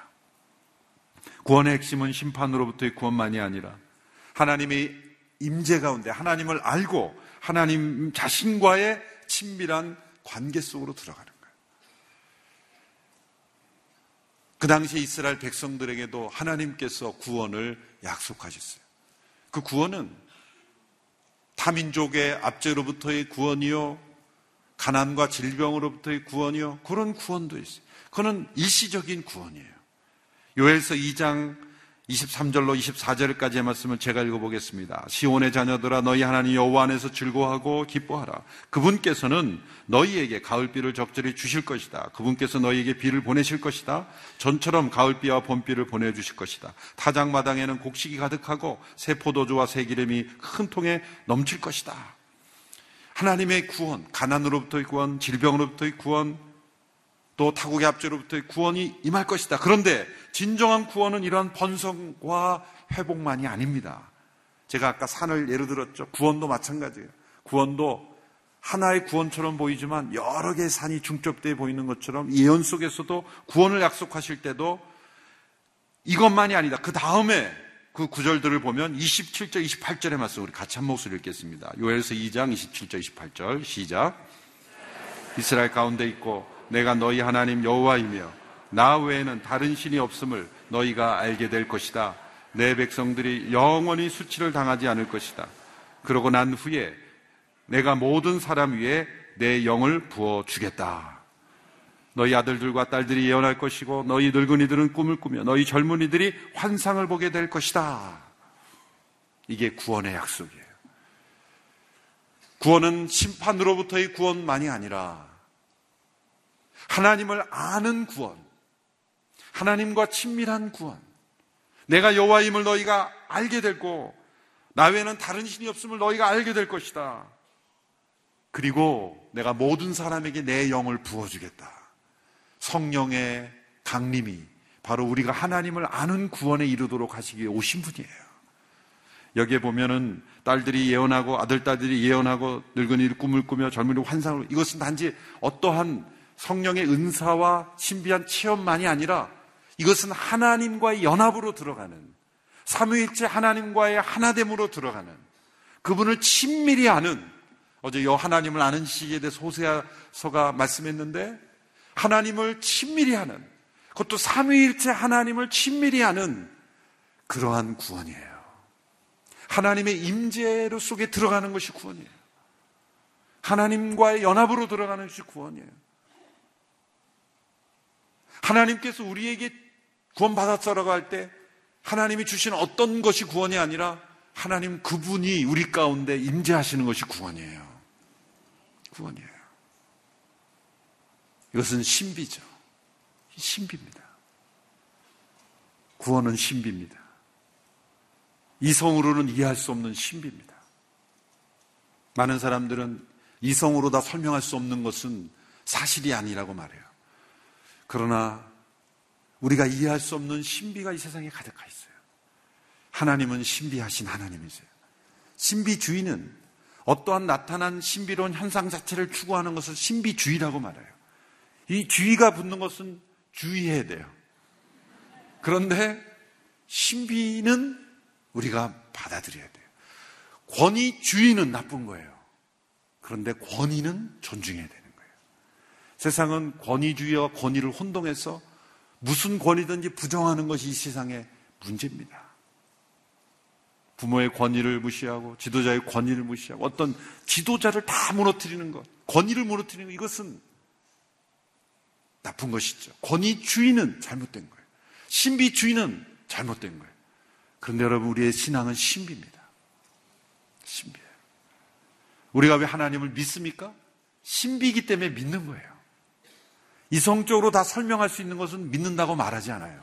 Speaker 4: 구원의 핵심은 심판으로부터의 구원만이 아니라 하나님의 임재 가운데 하나님을 알고 하나님 자신과의 친밀한 관계 속으로 들어가는 거예요. 그 당시 이스라엘 백성들에게도 하나님께서 구원을 약속하셨어요. 그 구원은 타민족의 압제로부터의 구원이요, 가난과 질병으로부터의 구원이요, 그런 구원도 있어요. 그거는 일시적인 구원이에요. 요엘서 2장 23절로 24절까지의 말씀을 제가 읽어보겠습니다. 시온의 자녀들아 너희 하나님 여호와 안에서 즐거워하고 기뻐하라. 그분께서는 너희에게 가을비를 적절히 주실 것이다. 그분께서 너희에게 비를 보내실 것이다. 전처럼 가을비와 봄비를 보내주실 것이다. 타작 마당에는 곡식이 가득하고 새 포도주와 새 기름이 큰 통에 넘칠 것이다. 하나님의 구원, 가난으로부터의 구원, 질병으로부터의 구원, 또 타국의 압제로부터의 구원이 임할 것이다. 그런데 진정한 구원은 이러한 번성과 회복만이 아닙니다. 제가 아까 산을 예로 들었죠. 구원도 마찬가지예요. 구원도 하나의 구원처럼 보이지만 여러 개의 산이 중첩되어 보이는 것처럼 예언 속에서도 구원을 약속하실 때도 이것만이 아니다. 그 다음에 그 구절들을 보면 27절, 28절의 말씀 우리 같이 한 목소리 읽겠습니다. 요엘서 2장 27절, 28절 시작. 이스라엘 가운데 있고 내가 너희 하나님 여호와이며 나 외에는 다른 신이 없음을 너희가 알게 될 것이다. 내 백성들이 영원히 수치를 당하지 않을 것이다. 그러고 난 후에 내가 모든 사람 위에 내 영을 부어 주겠다. 너희 아들들과 딸들이 예언할 것이고 너희 늙은이들은 꿈을 꾸며 너희 젊은이들이 환상을 보게 될 것이다. 이게 구원의 약속이에요. 구원은 심판으로부터의 구원만이 아니라 하나님을 아는 구원, 하나님과 친밀한 구원, 내가 여호와임을 너희가 알게 되고 나 외에는 다른 신이 없음을 너희가 알게 될 것이다. 그리고 내가 모든 사람에게 내 영을 부어주겠다. 성령의 강림이 바로 우리가 하나님을 아는 구원에 이르도록 하시기에 오신 분이에요. 여기에 보면은 딸들이 예언하고 아들 딸들이 예언하고 늙은이를 꿈을 꾸며 젊은이 환상을 이것은 단지 어떠한 성령의 은사와 신비한 체험만이 아니라 이것은 하나님과의 연합으로 들어가는 삼위일체 하나님과의 하나됨으로 들어가는 그분을 친밀히 아는 어제 여 하나님을 아는 시기에 대해서 호세아서가 말씀했는데 하나님을 친밀히 하는 그것도 삼위일체 하나님을 친밀히 하는 그러한 구원이에요. 하나님의 임재로 속에 들어가는 것이 구원이에요. 하나님과의 연합으로 들어가는 것이 구원이에요. 하나님께서 우리에게 구원받았어라고 할 때 하나님이 주신 어떤 것이 구원이 아니라 하나님 그분이 우리 가운데 임재하시는 것이 구원이에요. 구원이에요. 이것은 신비죠. 신비입니다. 구원은 신비입니다. 이성으로는 이해할 수 없는 신비입니다. 많은 사람들은 이성으로 다 설명할 수 없는 것은 사실이 아니라고 말해요. 그러나 우리가 이해할 수 없는 신비가 이 세상에 가득하 있어요. 하나님은 신비하신 하나님이세요. 신비주의는 어떠한 나타난 신비로운 현상 자체를 추구하는 것을 신비주의라고 말해요. 이 주의가 붙는 것은 주의해야 돼요. 그런데 신비는 우리가 받아들여야 돼요. 권위주의는 나쁜 거예요. 그런데 권위는 존중해야 돼요. 세상은 권위주의와 권위를 혼동해서 무슨 권위든지 부정하는 것이 이 세상의 문제입니다. 부모의 권위를 무시하고 지도자의 권위를 무시하고 어떤 지도자를 다 무너뜨리는 것, 권위를 무너뜨리는 것, 이것은 나쁜 것이죠. 권위주의는 잘못된 거예요. 신비주의는 잘못된 거예요. 그런데 여러분, 우리의 신앙은 신비입니다. 신비예요. 우리가 왜 하나님을 믿습니까? 신비이기 때문에 믿는 거예요. 이성적으로 다 설명할 수 있는 것은 믿는다고 말하지 않아요.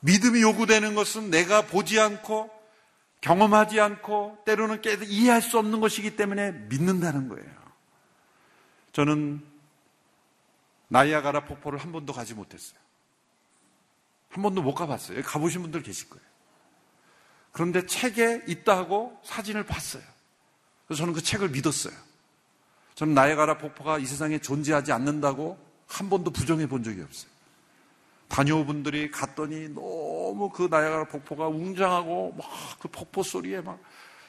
Speaker 4: 믿음이 요구되는 것은 내가 보지 않고 경험하지 않고 때로는 깨 이해할 수 없는 것이기 때문에 믿는다는 거예요. 저는 나이아가라 폭포를 한 번도 가지 못했어요. 한 번도 못 가봤어요. 가보신 분들 계실 거예요. 그런데 책에 있다 하고 사진을 봤어요. 그래서 저는 그 책을 믿었어요. 저는 나이아가라 폭포가 이 세상에 존재하지 않는다고 한 번도 부정해 본 적이 없어요. 다녀분들이 갔더니 너무 그 나야가라 폭포가 웅장하고 막 그 폭포 소리에 막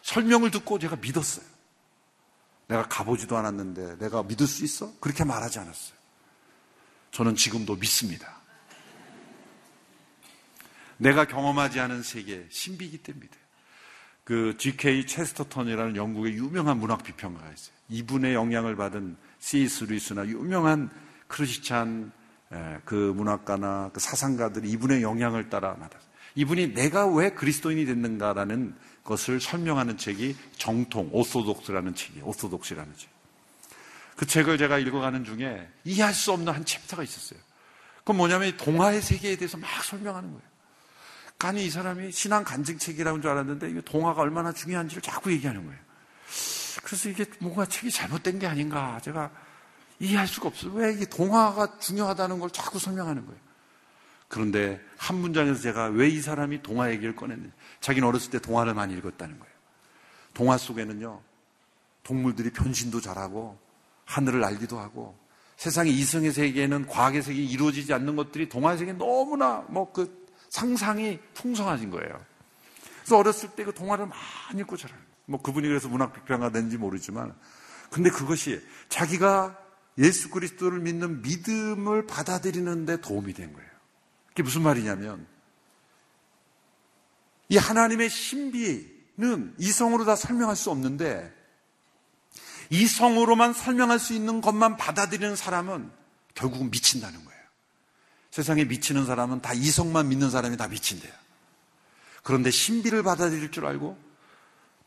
Speaker 4: 설명을 듣고 제가 믿었어요. 내가 가보지도 않았는데 내가 믿을 수 있어? 그렇게 말하지 않았어요. 저는 지금도 믿습니다. 내가 경험하지 않은 세계 신비기 때문에 그 G.K. 체스터턴이라는 영국의 유명한 문학 비평가가 있어요. 이분의 영향을 받은 C.S. 루이스나 유명한 예, 그 문학가나 그 사상가들이 이분의 영향을 따라 나다. 이분이 내가 왜 그리스도인이 됐는가라는 것을 설명하는 책이 정통, 오소독스라는 책이에요. 오소독스라는 책. 그 책을 제가 읽어가는 중에 이해할 수 없는 한 챕터가 있었어요. 그건 뭐냐면 동화의 세계에 대해서 막 설명하는 거예요. 아니 이 사람이 신앙 간증책이라는 줄 알았는데 이 동화가 얼마나 중요한지를 자꾸 얘기하는 거예요. 그래서 이게 뭔가 책이 잘못된 게 아닌가 제가 이해할 수가 없어요. 왜 이게 동화가 중요하다는 걸 자꾸 설명하는 거예요. 그런데 한 문장에서 제가 왜 이 사람이 동화 얘기를 꺼냈는지 자기는 어렸을 때 동화를 많이 읽었다는 거예요. 동화 속에는요, 동물들이 변신도 잘하고 하늘을 날기도 하고 세상의 이성의 세계에는 과학의 세계에 이루어지지 않는 것들이 동화 세계에 너무나 뭐 그 상상이 풍성하신 거예요. 그래서 어렸을 때 그 동화를 많이 읽고 자라요. 뭐 그분이 그래서 문학 비평가 된지 모르지만 근데 그것이 자기가 예수 그리스도를 믿는 믿음을 받아들이는데 도움이 된 거예요. 그게 무슨 말이냐면 이 하나님의 신비는 이성으로 다 설명할 수 없는데 이성으로만 설명할 수 있는 것만 받아들이는 사람은 결국은 미친다는 거예요. 세상에 미치는 사람은 다 이성만 믿는 사람이 다 미친대요. 그런데 신비를 받아들일 줄 알고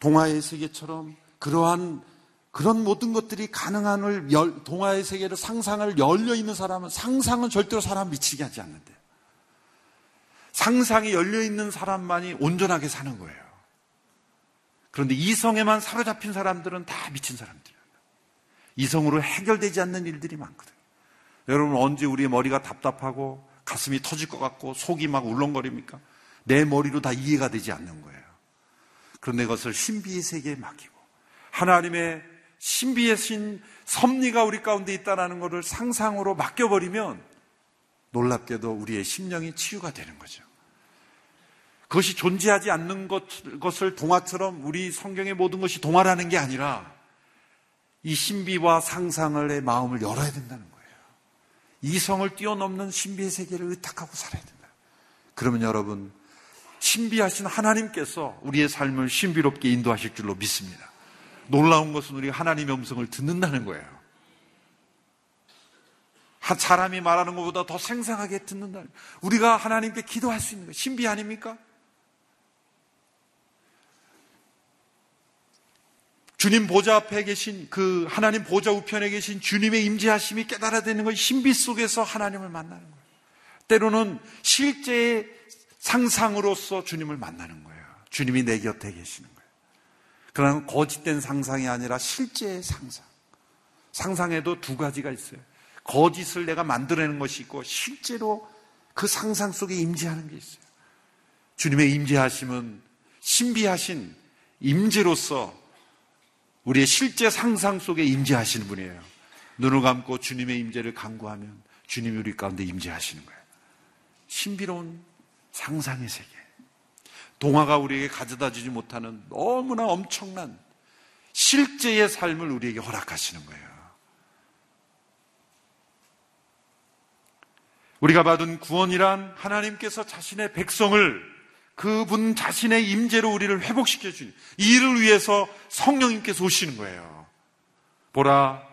Speaker 4: 동화의 세계처럼 그러한 그런 모든 것들이 가능한을 동화의 세계를 상상을 열려 있는 사람은 상상은 절대로 사람 미치게 하지 않는데 상상이 열려 있는 사람만이 온전하게 사는 거예요. 그런데 이성에만 사로잡힌 사람들은 다 미친 사람들이에요. 이성으로 해결되지 않는 일들이 많거든요. 여러분 언제 우리의 머리가 답답하고 가슴이 터질 것 같고 속이 막 울렁거립니까? 내 머리로 다 이해가 되지 않는 거예요. 그런데 그것을 신비의 세계에 맡기고 하나님의 신비의 신 섭리가 우리 가운데 있다는 것을 상상으로 맡겨버리면 놀랍게도 우리의 심령이 치유가 되는 거죠. 그것이 존재하지 않는 것, 것을 동화처럼 우리 성경의 모든 것이 동화라는 게 아니라 이 신비와 상상의 마음을 열어야 된다는 거예요. 이성을 뛰어넘는 신비의 세계를 의탁하고 살아야 된다. 그러면 여러분, 신비하신 하나님께서 우리의 삶을 신비롭게 인도하실 줄로 믿습니다. 놀라운 것은 우리가 하나님의 음성을 듣는다는 거예요. 사람이 말하는 것보다 더 생생하게 듣는다. 우리가 하나님께 기도할 수 있는 거 신비 아닙니까? 주님 보좌 앞에 계신 그 하나님 보좌 우편에 계신 주님의 임재하심이 깨달아 되는 것이 신비 속에서 하나님을 만나는 거예요. 때로는 실제의 상상으로서 주님을 만나는 거예요. 주님이 내 곁에 계시는 거예요. 그러나 거짓된 상상이 아니라 실제의 상상. 상상에도 두 가지가 있어요. 거짓을 내가 만들어내는 것이 있고 실제로 그 상상 속에 임재하는 게 있어요. 주님의 임재하심은 신비하신 임재로서 우리의 실제 상상 속에 임재하시는 분이에요. 눈을 감고 주님의 임재를 간구하면 주님이 우리 가운데 임재하시는 거예요. 신비로운 상상의 세계. 동화가 우리에게 가져다 주지 못하는 너무나 엄청난 실제의 삶을 우리에게 허락하시는 거예요. 우리가 받은 구원이란 하나님께서 자신의 백성을 그분 자신의 임재로 우리를 회복시켜 주니 이 일을 위해서 성령님께서 오시는 거예요. 보라,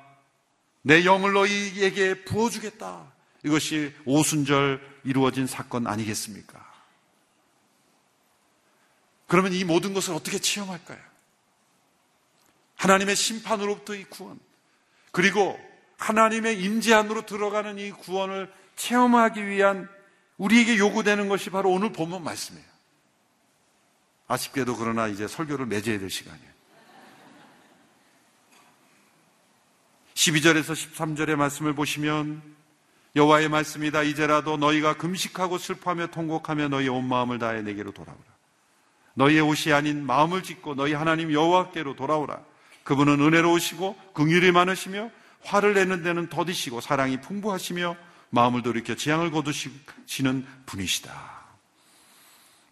Speaker 4: 내 영을 너희에게 부어 주겠다. 이것이 오순절 이루어진 사건 아니겠습니까? 그러면 이 모든 것을 어떻게 체험할까요? 하나님의 심판으로부터의 구원, 그리고 하나님의 임재 안으로 들어가는 이 구원을 체험하기 위한 우리에게 요구되는 것이 바로 오늘 본문 말씀이에요. 아쉽게도 그러나 이제 설교를 맺어야 될 시간이에요. 12절에서 13절의 말씀을 보시면 여호와의 말씀이다. 이제라도 너희가 금식하고 슬퍼하며 통곡하며 너희 온 마음을 다해 내게로 돌아오라. 너희의 옷이 아닌 마음을 짓고 너희 하나님 여호와께로 돌아오라. 그분은 은혜로우시고 긍휼이 많으시며 화를 내는 데는 더디시고 사랑이 풍부하시며 마음을 돌이켜 지향을 거두시는 분이시다.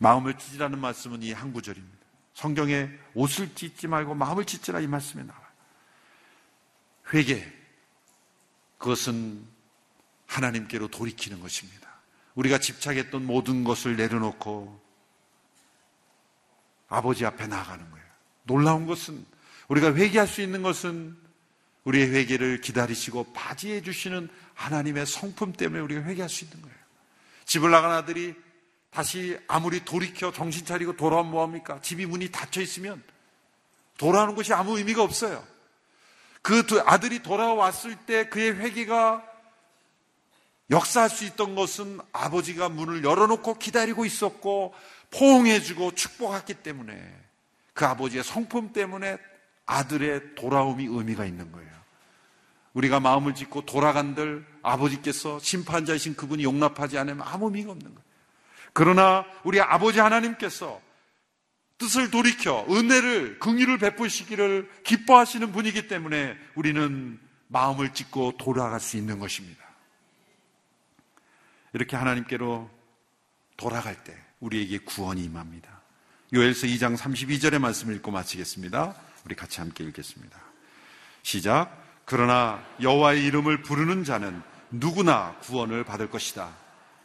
Speaker 4: 마음을 찢으라는 말씀은 이 한 구절입니다. 성경에 옷을 찢지 말고 마음을 찢으라 이 말씀에 나와요. 회개. 그것은 하나님께로 돌이키는 것입니다. 우리가 집착했던 모든 것을 내려놓고 아버지 앞에 나아가는 거예요. 놀라운 것은 우리가 회개할 수 있는 것은 우리의 회개를 기다리시고 바지해 주시는 하나님의 성품 때문에 우리가 회개할 수 있는 거예요. 집을 나간 아들이 다시 아무리 돌이켜 정신 차리고 돌아오면 뭐합니까? 집이 문이 닫혀 있으면 돌아오는 것이 아무 의미가 없어요. 그 아들이 돌아왔을 때 그의 회개가 역사할 수 있던 것은 아버지가 문을 열어놓고 기다리고 있었고 포옹해주고 축복했기 때문에 그 아버지의 성품 때문에 아들의 돌아옴이 의미가 있는 거예요. 우리가 마음을 짓고 돌아간들 아버지께서 심판자이신 그분이 용납하지 않으면 아무 의미가 없는 거예요. 그러나 우리 아버지 하나님께서 뜻을 돌이켜 은혜를 긍휼을 베푸시기를 기뻐하시는 분이기 때문에 우리는 마음을 짓고 돌아갈 수 있는 것입니다. 이렇게 하나님께로 돌아갈 때 우리에게 구원이 임합니다. 요엘서 2장 32절의 말씀을 읽고 마치겠습니다. 우리 같이 함께 읽겠습니다. 시작. 그러나 여호와의 이름을 부르는 자는 누구나 구원을 받을 것이다.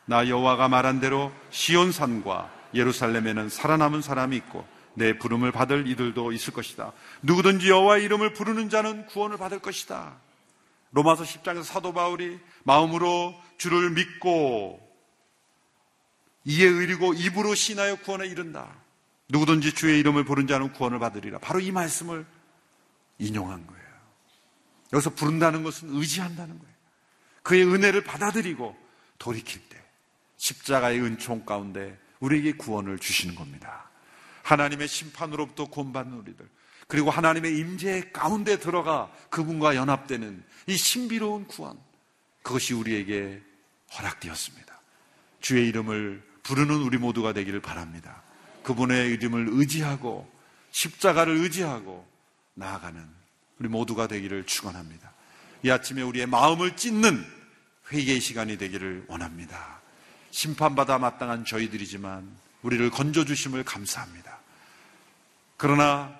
Speaker 4: 나 여호와가 말한 대로 시온 산과 예루살렘에는 살아남은 사람이 있고 내 부름을 받을 이들도 있을 것이다. 누구든지 여호와의 이름을 부르는 자는 구원을 받을 것이다. 로마서 10장에서 사도 바울이 마음으로 주를 믿고 이에 의리고 입으로 신하여 구원에 이른다. 누구든지 주의 이름을 부른 자는 구원을 받으리라. 바로 이 말씀을 인용한 거예요. 여기서 부른다는 것은 의지한다는 거예요. 그의 은혜를 받아들이고 돌이킬 때 십자가의 은총 가운데 우리에게 구원을 주시는 겁니다. 하나님의 심판으로부터 구원받는 우리들 그리고 하나님의 임재 가운데 들어가 그분과 연합되는 이 신비로운 구원 그것이 우리에게 허락되었습니다. 주의 이름을 부르는 우리 모두가 되기를 바랍니다. 그분의 이름을 의지하고 십자가를 의지하고 나아가는 우리 모두가 되기를 축원합니다. 이 아침에 우리의 마음을 찢는 회개의 시간이 되기를 원합니다. 심판받아 마땅한 저희들이지만 우리를 건져 주심을 감사합니다. 그러나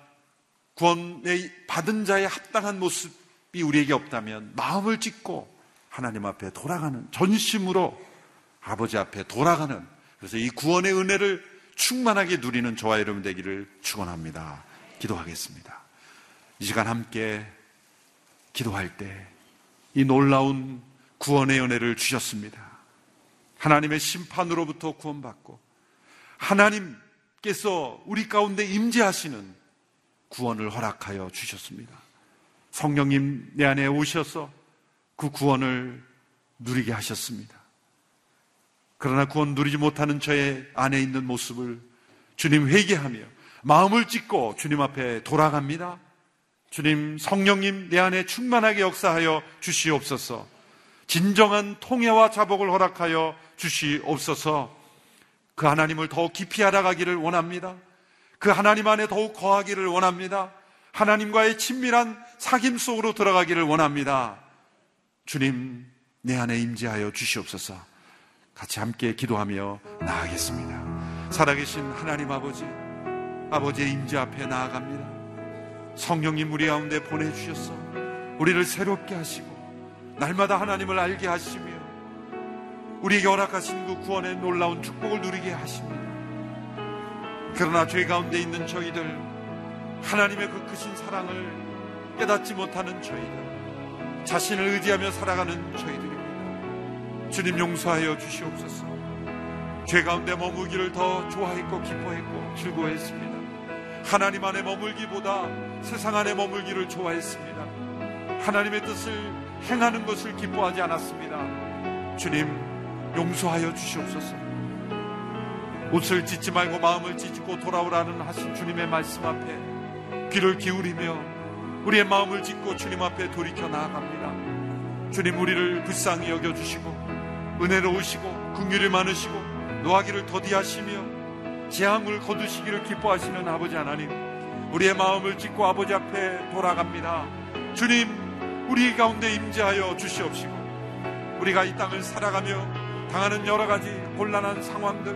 Speaker 4: 구원의 받은 자의 합당한 모습이 우리에게 없다면 마음을 찢고 하나님 앞에 돌아가는 전심으로 아버지 앞에 돌아가는 그래서 이 구원의 은혜를 충만하게 누리는 저와 여러분 되기를 축원합니다. 기도하겠습니다. 이 시간 함께 기도할 때 이 놀라운 구원의 은혜를 주셨습니다. 하나님의 심판으로부터 구원받고 하나님께서 우리 가운데 임재하시는 구원을 허락하여 주셨습니다. 성령님 내 안에 오셔서 그 구원을 누리게 하셨습니다. 그러나 구원 누리지 못하는 저의 안에 있는 모습을 주님 회개하며 마음을 찢고 주님 앞에 돌아갑니다. 주님 성령님 내 안에 충만하게 역사하여 주시옵소서. 진정한 통해와 자복을 허락하여 주시옵소서. 그 하나님을 더욱 깊이 알아가기를 원합니다. 그 하나님 안에 더욱 거하기를 원합니다. 하나님과의 친밀한 사귐 속으로 들어가기를 원합니다. 주님, 내 안에 임재하여 주시옵소서. 같이 함께 기도하며 나아가겠습니다. 살아계신 하나님 아버지, 아버지의 임재 앞에 나아갑니다. 성령님 우리 가운데 보내주셔서 우리를 새롭게 하시고 날마다 하나님을 알게 하시며 우리에게 허락하신 그 구원의 놀라운 축복을 누리게 하십니다. 그러나 죄 가운데 있는 저희들, 하나님의 그 크신 사랑을 깨닫지 못하는 저희들, 자신을 의지하며 살아가는 저희들입니다. 주님 용서하여 주시옵소서. 죄 가운데 머물기를 더 좋아했고 기뻐했고 즐거워했습니다. 하나님 안에 머물기보다 세상 안에 머물기를 좋아했습니다. 하나님의 뜻을 행하는 것을 기뻐하지 않았습니다. 주님, 용서하여 주시옵소서. 옷을 찢지 말고 마음을 찢고 돌아오라는 하신 주님의 말씀 앞에 귀를 기울이며 우리의 마음을 찢고 주님 앞에 돌이켜 나아갑니다. 주님 우리를 불쌍히 여겨 주시고 은혜로우시고 긍휼이 많으시고 노하기를 더디하시며 재앙을 거두시기를 기뻐하시는 아버지 하나님 우리의 마음을 찢고 아버지 앞에 돌아갑니다. 주님 우리 가운데 임재하여 주시옵시고 우리가 이 땅을 살아가며 당하는 여러 가지 곤란한 상황들,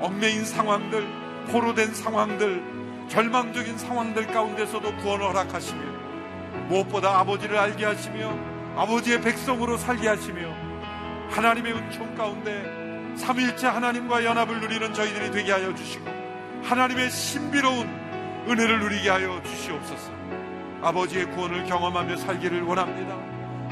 Speaker 4: 얽매인 상황들, 포로된 상황들, 절망적인 상황들 가운데서도 구원을 허락하시며 무엇보다 아버지를 알게 하시며 아버지의 백성으로 살게 하시며 하나님의 은총 가운데 삼일째 하나님과 연합을 누리는 저희들이 되게 하여 주시고 하나님의 신비로운 은혜를 누리게 하여 주시옵소서. 아버지의 구원을 경험하며 살기를 원합니다.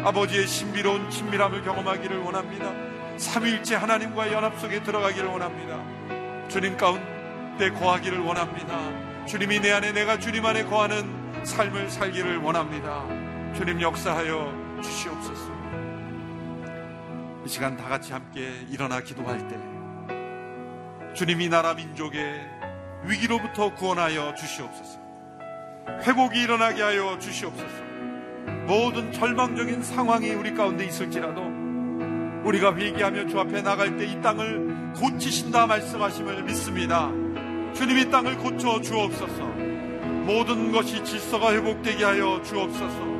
Speaker 4: 아버지의 신비로운 친밀함을 경험하기를 원합니다. 삼일째 하나님과 연합 속에 들어가기를 원합니다. 주님 가운데 거하기를 원합니다. 주님이 내 안에 내가 주님 안에 거하는 삶을 살기를 원합니다. 주님 역사하여 주시옵소서. 이 시간 다 같이 함께 일어나 기도할 때 주님이 나라 민족의 위기로부터 구원하여 주시옵소서. 회복이 일어나게 하여 주시옵소서. 모든 절망적인 상황이 우리 가운데 있을지라도 우리가 회개하며 주 앞에 나갈 때 이 땅을 고치신다 말씀하심을 믿습니다. 주님 이 땅을 고쳐 주옵소서. 모든 것이 질서가 회복되게 하여 주옵소서.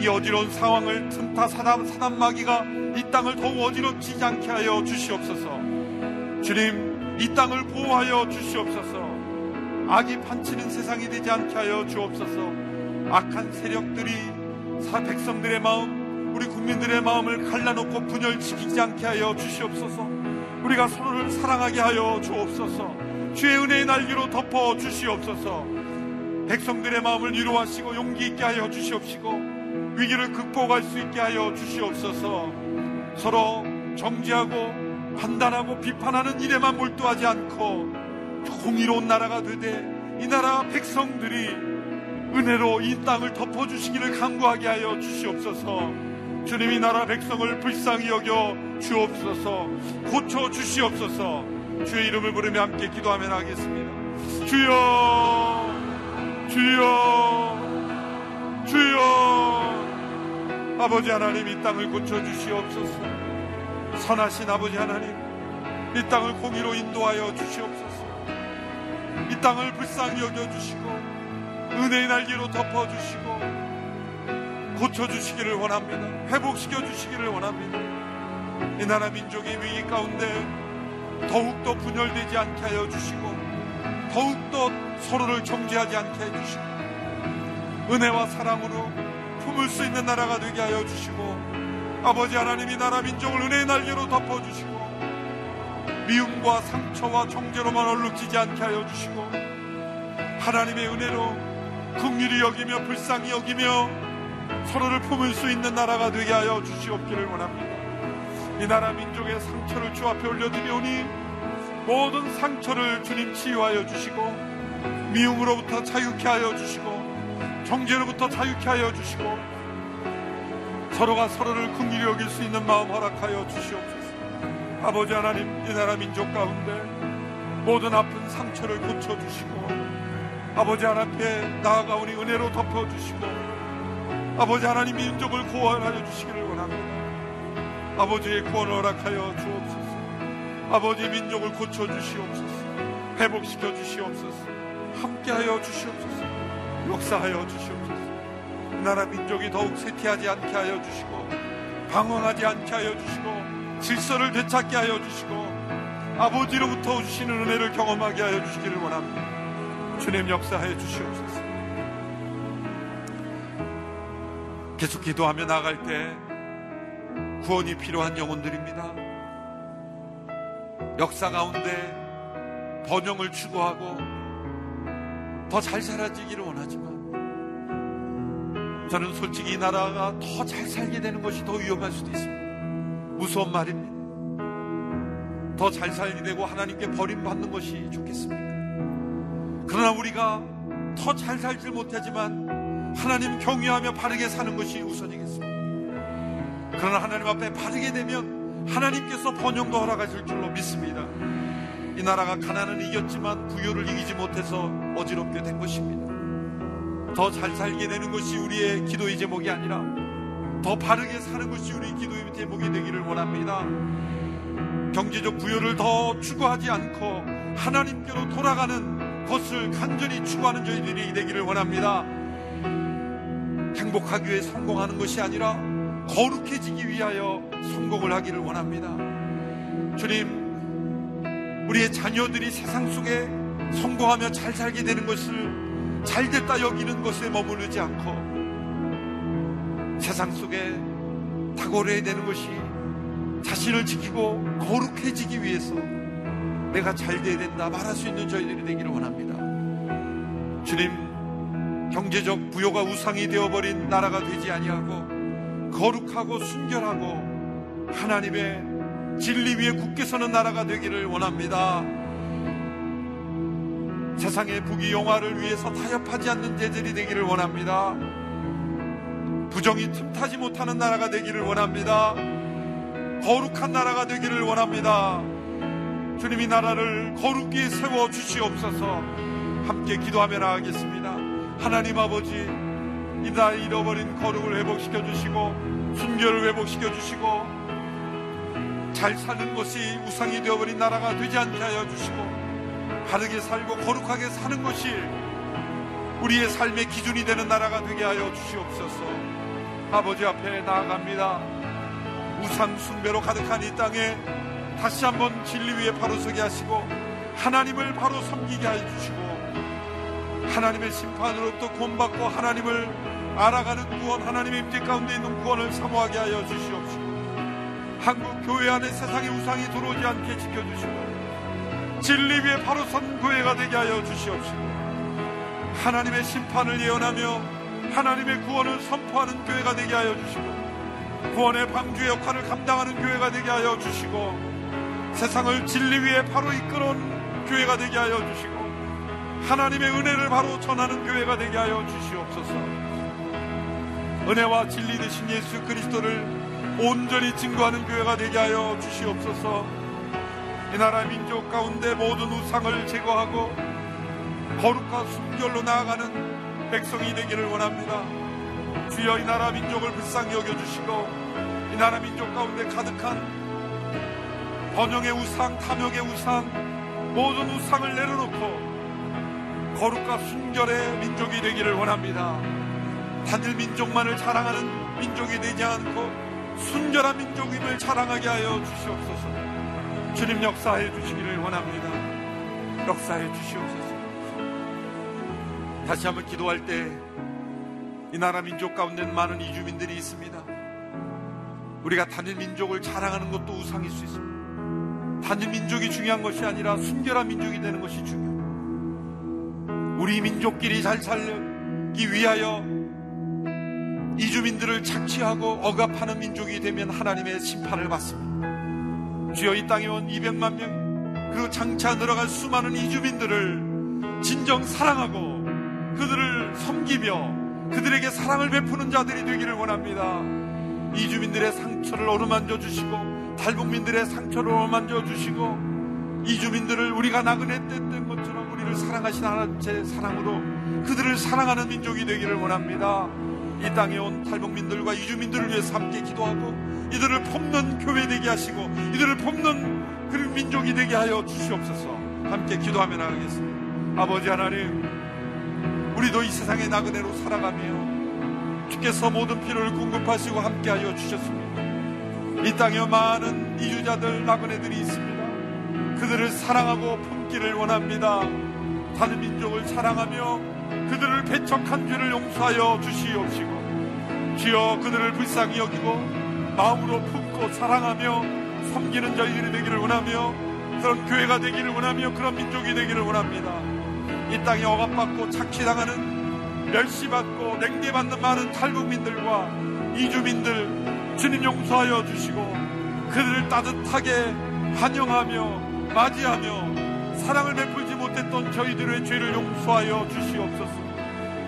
Speaker 4: 이 어지러운 상황을 틈타 사단, 사단마귀가 이 땅을 더욱 어지럽지 않게 하여 주시옵소서. 주님, 이 땅을 보호하여 주시옵소서. 악이 판치는 세상이 되지 않게 하여 주옵소서. 악한 세력들이 사 백성들의 마음, 우리 국민들의 마음을 갈라놓고 분열시키지 않게 하여 주시옵소서. 우리가 서로를 사랑하게 하여 주옵소서. 주의 은혜의 날개로 덮어 주시옵소서. 백성들의 마음을 위로하시고 용기 있게 하여 주시옵시고 위기를 극복할 수 있게 하여 주시옵소서. 서로 정지하고 판단하고 비판하는 일에만 몰두하지 않고 공의로운 나라가 되되 이 나라 백성들이 은혜로 이 땅을 덮어주시기를 간구하게 하여 주시옵소서. 주님이 나라 백성을 불쌍히 여겨 주옵소서. 고쳐 주시옵소서. 주의 이름을 부르며 함께 기도하면 하겠습니다. 주여, 주여, 주여. 아버지 하나님 이 땅을 고쳐 주시옵소서. 선하신 아버지 하나님 이 땅을 공의로 인도하여 주시옵소서. 이 땅을 불쌍히 여겨주시고 은혜의 날개로 덮어주시고 고쳐주시기를 원합니다. 회복시켜 주시기를 원합니다. 이 나라 민족의 위기 가운데 더욱더 분열되지 않게 하여 주시고 더욱더 서로를 정죄하지 않게 해주시고 은혜와 사랑으로 품을 수 있는 나라가 되게 하여 주시고 아버지 하나님이 나라 민족을 은혜의 날개로 덮어주시고 미움과 상처와 정죄로만 얼룩지지 않게 하여 주시고 하나님의 은혜로 긍휼히 여기며 불쌍히 여기며 서로를 품을 수 있는 나라가 되게 하여 주시옵기를 원합니다. 이 나라 민족의 상처를 주 앞에 올려드리오니 모든 상처를 주님 치유하여 주시고 미움으로부터 자유케 하여 주시고 정죄로부터 자유케 하여 주시고 서로가 서로를 긍휼히 여길 수 있는 마음 허락하여 주시옵소서. 아버지 하나님 이 나라 민족 가운데 모든 아픈 상처를 고쳐주시고 아버지 하나님께 나아가오니 은혜로 덮어주시고 아버지 하나님 민족을 구원하여 주시기를 원합니다. 아버지의 구원을 허락하여 주옵소서. 아버지 민족을 고쳐주시옵소서. 회복시켜 주시옵소서. 함께하여 주시옵소서. 역사하여 주시옵소서. 나라 민족이 더욱 쇠퇴하지 않게 하여 주시고 방황하지 않게 하여 주시고 질서를 되찾게 하여 주시고 아버지로부터 주시는 은혜를 경험하게 하여 주시기를 원합니다. 주님 역사하여 주시옵소서. 계속 기도하며 나갈 때 구원이 필요한 영혼들입니다. 역사 가운데 번영을 추구하고 더 잘 살아지기를 원하지만 저는 솔직히 이 나라가 더 잘 살게 되는 것이 더 위험할 수도 있습니다. 무서운 말입니다. 더 잘 살게 되고 하나님께 버림받는 것이 좋겠습니까? 그러나 우리가 더 잘 살지 못하지만 하나님 경외하며 바르게 사는 것이 우선이겠습니다. 그러나 하나님 앞에 바르게 되면 하나님께서 번영도 허락하실 줄로 믿습니다. 이 나라가 가난은 이겼지만 부유를 이기지 못해서 어지럽게 된 것입니다. 더 잘 살게 되는 것이 우리의 기도의 제목이 아니라 더 바르게 사는 것이 우리 기도의 제목이 되기를 원합니다. 경제적 부여를 더 추구하지 않고 하나님께로 돌아가는 것을 간절히 추구하는 저희들이 되기를 원합니다. 행복하기 위해 성공하는 것이 아니라 거룩해지기 위하여 성공을 하기를 원합니다. 주님, 우리의 자녀들이 세상 속에 성공하며 잘 살게 되는 것을 잘 됐다 여기는 것에 머무르지 않고 세상 속에 탁월해야 되는 것이 자신을 지키고 거룩해지기 위해서 내가 잘 돼야 된다 말할 수 있는 저희들이 되기를 원합니다. 주님, 경제적 부여가 우상이 되어버린 나라가 되지 아니하고 거룩하고 순결하고 하나님의 진리 위에 굳게 서는 나라가 되기를 원합니다. 세상의 부귀 영화를 위해서 타협하지 않는 제들이 되기를 원합니다. 부정이 틈타지 못하는 나라가 되기를 원합니다. 거룩한 나라가 되기를 원합니다. 주님 이 나라를 거룩히 세워 주시옵소서 함께 기도하며 나가겠습니다. 하나님 아버지, 이 나라 잃어버린 거룩을 회복시켜 주시고, 순결을 회복시켜 주시고, 잘 사는 것이 우상이 되어버린 나라가 되지 않게 하여 주시고, 바르게 살고 거룩하게 사는 것이 우리의 삶의 기준이 되는 나라가 되게 하여 주시옵소서. 아버지 앞에 나아갑니다. 우상 숭배로 가득한 이 땅에 다시 한번 진리 위에 바로 서게 하시고 하나님을 바로 섬기게 하여 주시고 하나님의 심판으로부터 구원받고 하나님을 알아가는 구원 하나님의 임재 가운데 있는 구원을 사모하게 하여 주시옵시고 한국 교회 안에 세상의 우상이 들어오지 않게 지켜주시고 진리 위에 바로 선 교회가 되게 하여 주시옵시고 하나님의 심판을 예언하며 하나님의 구원을 선포하는 교회가 되게 하여 주시고 구원의 방주의 역할을 감당하는 교회가 되게 하여 주시고 세상을 진리 위에 바로 이끌어온 교회가 되게 하여 주시고 하나님의 은혜를 바로 전하는 교회가 되게 하여 주시옵소서. 은혜와 진리 되신 예수 그리스도를 온전히 증거하는 교회가 되게 하여 주시옵소서. 이 나라 민족 가운데 모든 우상을 제거하고 거룩과 순결로 나아가는 백성이 되기를 원합니다 주여 이 나라 민족을 불쌍히 여겨주시고 이 나라 민족 가운데 가득한 번영의 우상, 탐욕의 우상, 모든 우상을 내려놓고 거룩과 순결의 민족이 되기를 원합니다. 다들 민족만을 자랑하는 민족이 되지 않고 순결한 민족임을 자랑하게 하여 주시옵소서. 주님 역사해 주시기를 원합니다. 역사해 주시옵소서. 다시 한번 기도할 때 이 나라 민족 가운데 많은 이주민들이 있습니다. 우리가 단일 민족을 자랑하는 것도 우상일 수 있습니다. 단일 민족이 중요한 것이 아니라 순결한 민족이 되는 것이 중요합니다. 우리 민족끼리 잘 살기 위하여 이주민들을 착취하고 억압하는 민족이 되면 하나님의 심판을 받습니다. 주여 이 땅에 온 200만 명, 그리고 장차 늘어갈 수많은 이주민들을 진정 사랑하고 그들을 섬기며 그들에게 사랑을 베푸는 자들이 되기를 원합니다. 이주민들의 상처를 어루만져 주시고 탈북민들의 상처를 어루만져 주시고 이주민들을 우리가 나그네 뗐던 것처럼 우리를 사랑하신 하나님의 사랑으로 그들을 사랑하는 민족이 되기를 원합니다. 이 땅에 온 탈북민들과 이주민들을 위해서 함께 기도하고 이들을 품는 교회 되게 하시고 이들을 품는 그 민족이 되게 하여 주시옵소서 함께 기도하며 나가겠습니다. 아버지 하나님 우리도 이 세상의 나그네로 살아가며 주께서 모든 필요를 공급하시고 함께하여 주셨습니다. 이 땅에 많은 이주자들 나그네들이 있습니다. 그들을 사랑하고 품기를 원합니다. 다른 민족을 사랑하며 그들을 배척한 죄를 용서하여 주시옵시고 주여 그들을 불쌍히 여기고 마음으로 품고 사랑하며 섬기는 저희들이 되기를 원하며 그런 교회가 되기를 원하며 그런 민족이 되기를 원합니다. 이 땅에 억압받고 착취당하는 멸시받고 냉대받는 많은 탈북민들과 이주민들 주님 용서하여 주시고 그들을 따뜻하게 환영하며 맞이하며 사랑을 베풀지 못했던 저희들의 죄를 용서하여 주시옵소서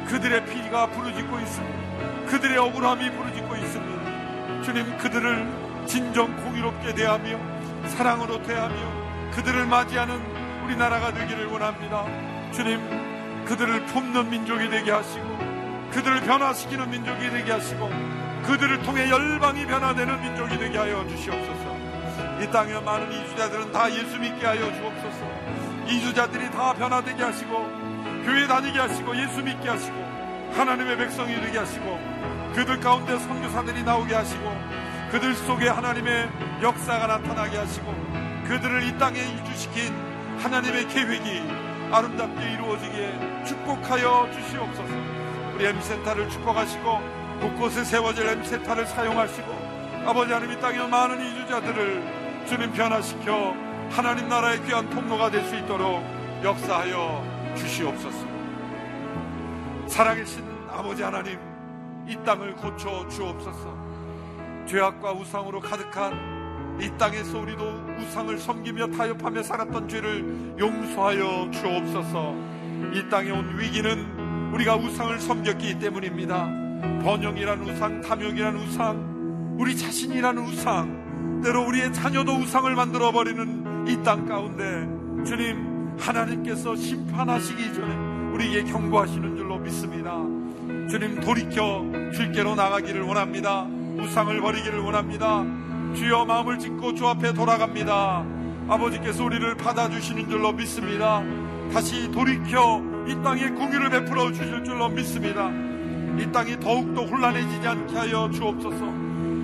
Speaker 4: 그들의 피가 부르짖고 있습니다 그들의 억울함이 부르짖고 있습니다 주님 그들을 진정 공의롭게 대하며 사랑으로 대하며 그들을 맞이하는 우리나라가 되기를 원합니다. 주님, 그들을 품는 민족이 되게 하시고 그들을 변화시키는 민족이 되게 하시고 그들을 통해 열방이 변화되는 민족이 되게 하여 주시옵소서. 이 땅에 많은 이주자들은 다 예수 믿게 하여 주옵소서. 이주자들이 다 변화되게 하시고 교회 다니게 하시고 예수 믿게 하시고 하나님의 백성이 되게 하시고 그들 가운데 선교사들이 나오게 하시고 그들 속에 하나님의 역사가 나타나게 하시고 그들을 이 땅에 이주시킨 하나님의 계획이 아름답게 이루어지게 축복하여 주시옵소서. 우리 M센터를 축복하시고 곳곳에 세워질 M센터를 사용하시고 아버지 하나님 이 땅에 많은 이주자들을 주님 변화시켜 하나님 나라의 귀한 통로가 될 수 있도록 역사하여 주시옵소서. 살아계신 아버지 하나님 이 땅을 고쳐 주옵소서. 죄악과 우상으로 가득한 이 땅에서 우리도 우상을 섬기며 타협하며 살았던 죄를 용서하여 주옵소서. 이 땅에 온 위기는 우리가 우상을 섬겼기 때문입니다. 번영이란 우상, 탐욕이란 우상, 우리 자신이라는 우상, 때로 우리의 자녀도 우상을 만들어 버리는 이 땅 가운데 주님 하나님께서 심판하시기 전에 우리에게 경고하시는 줄로 믿습니다. 주님 돌이켜 주께로 나가기를 원합니다. 우상을 버리기를 원합니다. 주여 마음을 짓고 주 앞에 돌아갑니다. 아버지께서 우리를 받아주시는 줄로 믿습니다. 다시 돌이켜 이 땅에 공유를 베풀어 주실 줄로 믿습니다. 이 땅이 더욱더 혼란해지지 않게 하여 주옵소서.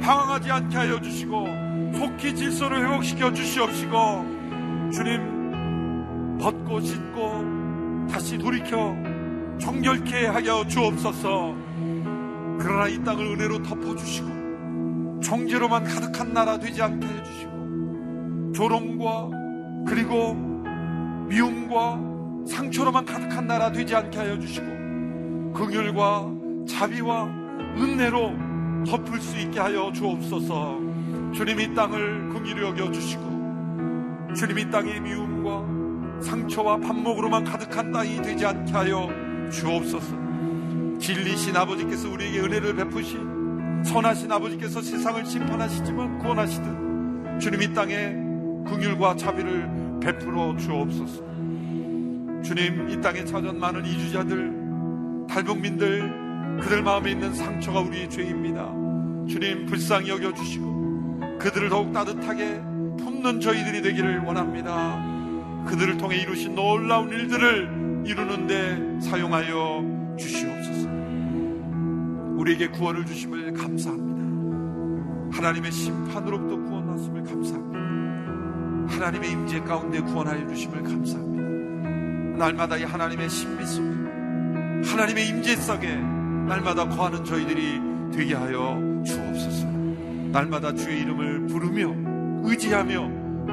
Speaker 4: 방황하지 않게 하여 주시고 속히 질서를 회복시켜 주시옵시고 주님 벗고 씻고 다시 돌이켜 정결케 하여 주옵소서. 그러나 이 땅을 은혜로 덮어주시고 정죄로만 가득한 나라 되지 않게 해주시고 조롱과 그리고 미움과 상처로만 가득한 나라 되지 않게 하여 주시고 긍휼과 자비와 은혜로 덮을 수 있게 하여 주옵소서. 주님 이 땅을 긍휼히 여겨 주시고 주님 이 땅의 미움과 상처와 반목으로만 가득한 땅이 되지 않게 하여 주옵소서. 진리신 아버지께서 우리에게 은혜를 베푸시 선하신 아버지께서 세상을 심판하시지만 구원하시듯 주님 이 땅에 긍휼과 자비를 베풀어 주옵소서. 주님 이 땅에 찾은 많은 이주자들 탈북민들 그들 마음에 있는 상처가 우리의 죄입니다. 주님 불쌍히 여겨 주시고 그들을 더욱 따뜻하게 품는 저희들이 되기를 원합니다. 그들을 통해 이루신 놀라운 일들을 이루는데 사용하여 주시옵소서. 우리에게 구원을 주심을 감사합니다. 하나님의 심판으로부터 구원하심을 감사합니다. 하나님의 임재 가운데 구원하여 주심을 감사합니다. 날마다 이 하나님의 신비 속에 하나님의 임재 속에 날마다 거하는 저희들이 되게 하여 주옵소서. 날마다 주의 이름을 부르며 의지하며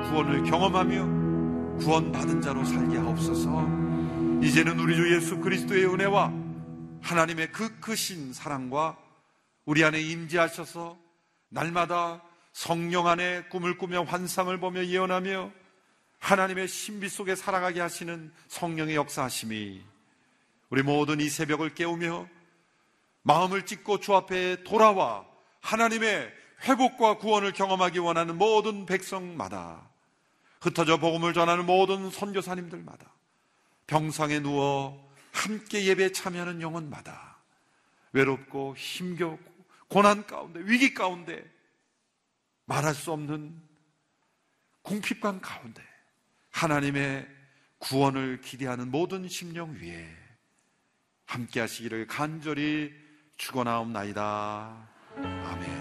Speaker 4: 구원을 경험하며 구원받은 자로 살게 하옵소서. 이제는 우리 주 예수 그리스도의 은혜와 하나님의 그 크신 사랑과 우리 안에 임재하셔서 날마다 성령 안에 꿈을 꾸며 환상을 보며 예언하며 하나님의 신비 속에 살아가게 하시는 성령의 역사하심이 우리 모든 이 새벽을 깨우며 마음을 찢고 주 앞에 돌아와 하나님의 회복과 구원을 경험하기 원하는 모든 백성마다 흩어져 복음을 전하는 모든 선교사님들마다 병상에 누워 함께 예배에 참여하는 영혼마다 외롭고 힘겹고 고난 가운데 위기 가운데 말할 수 없는 궁핍감 가운데 하나님의 구원을 기대하는 모든 심령 위에 함께 하시기를 간절히 축원하옵나이다. 아멘.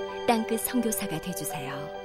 Speaker 1: 땅끝 성교사가 되주세요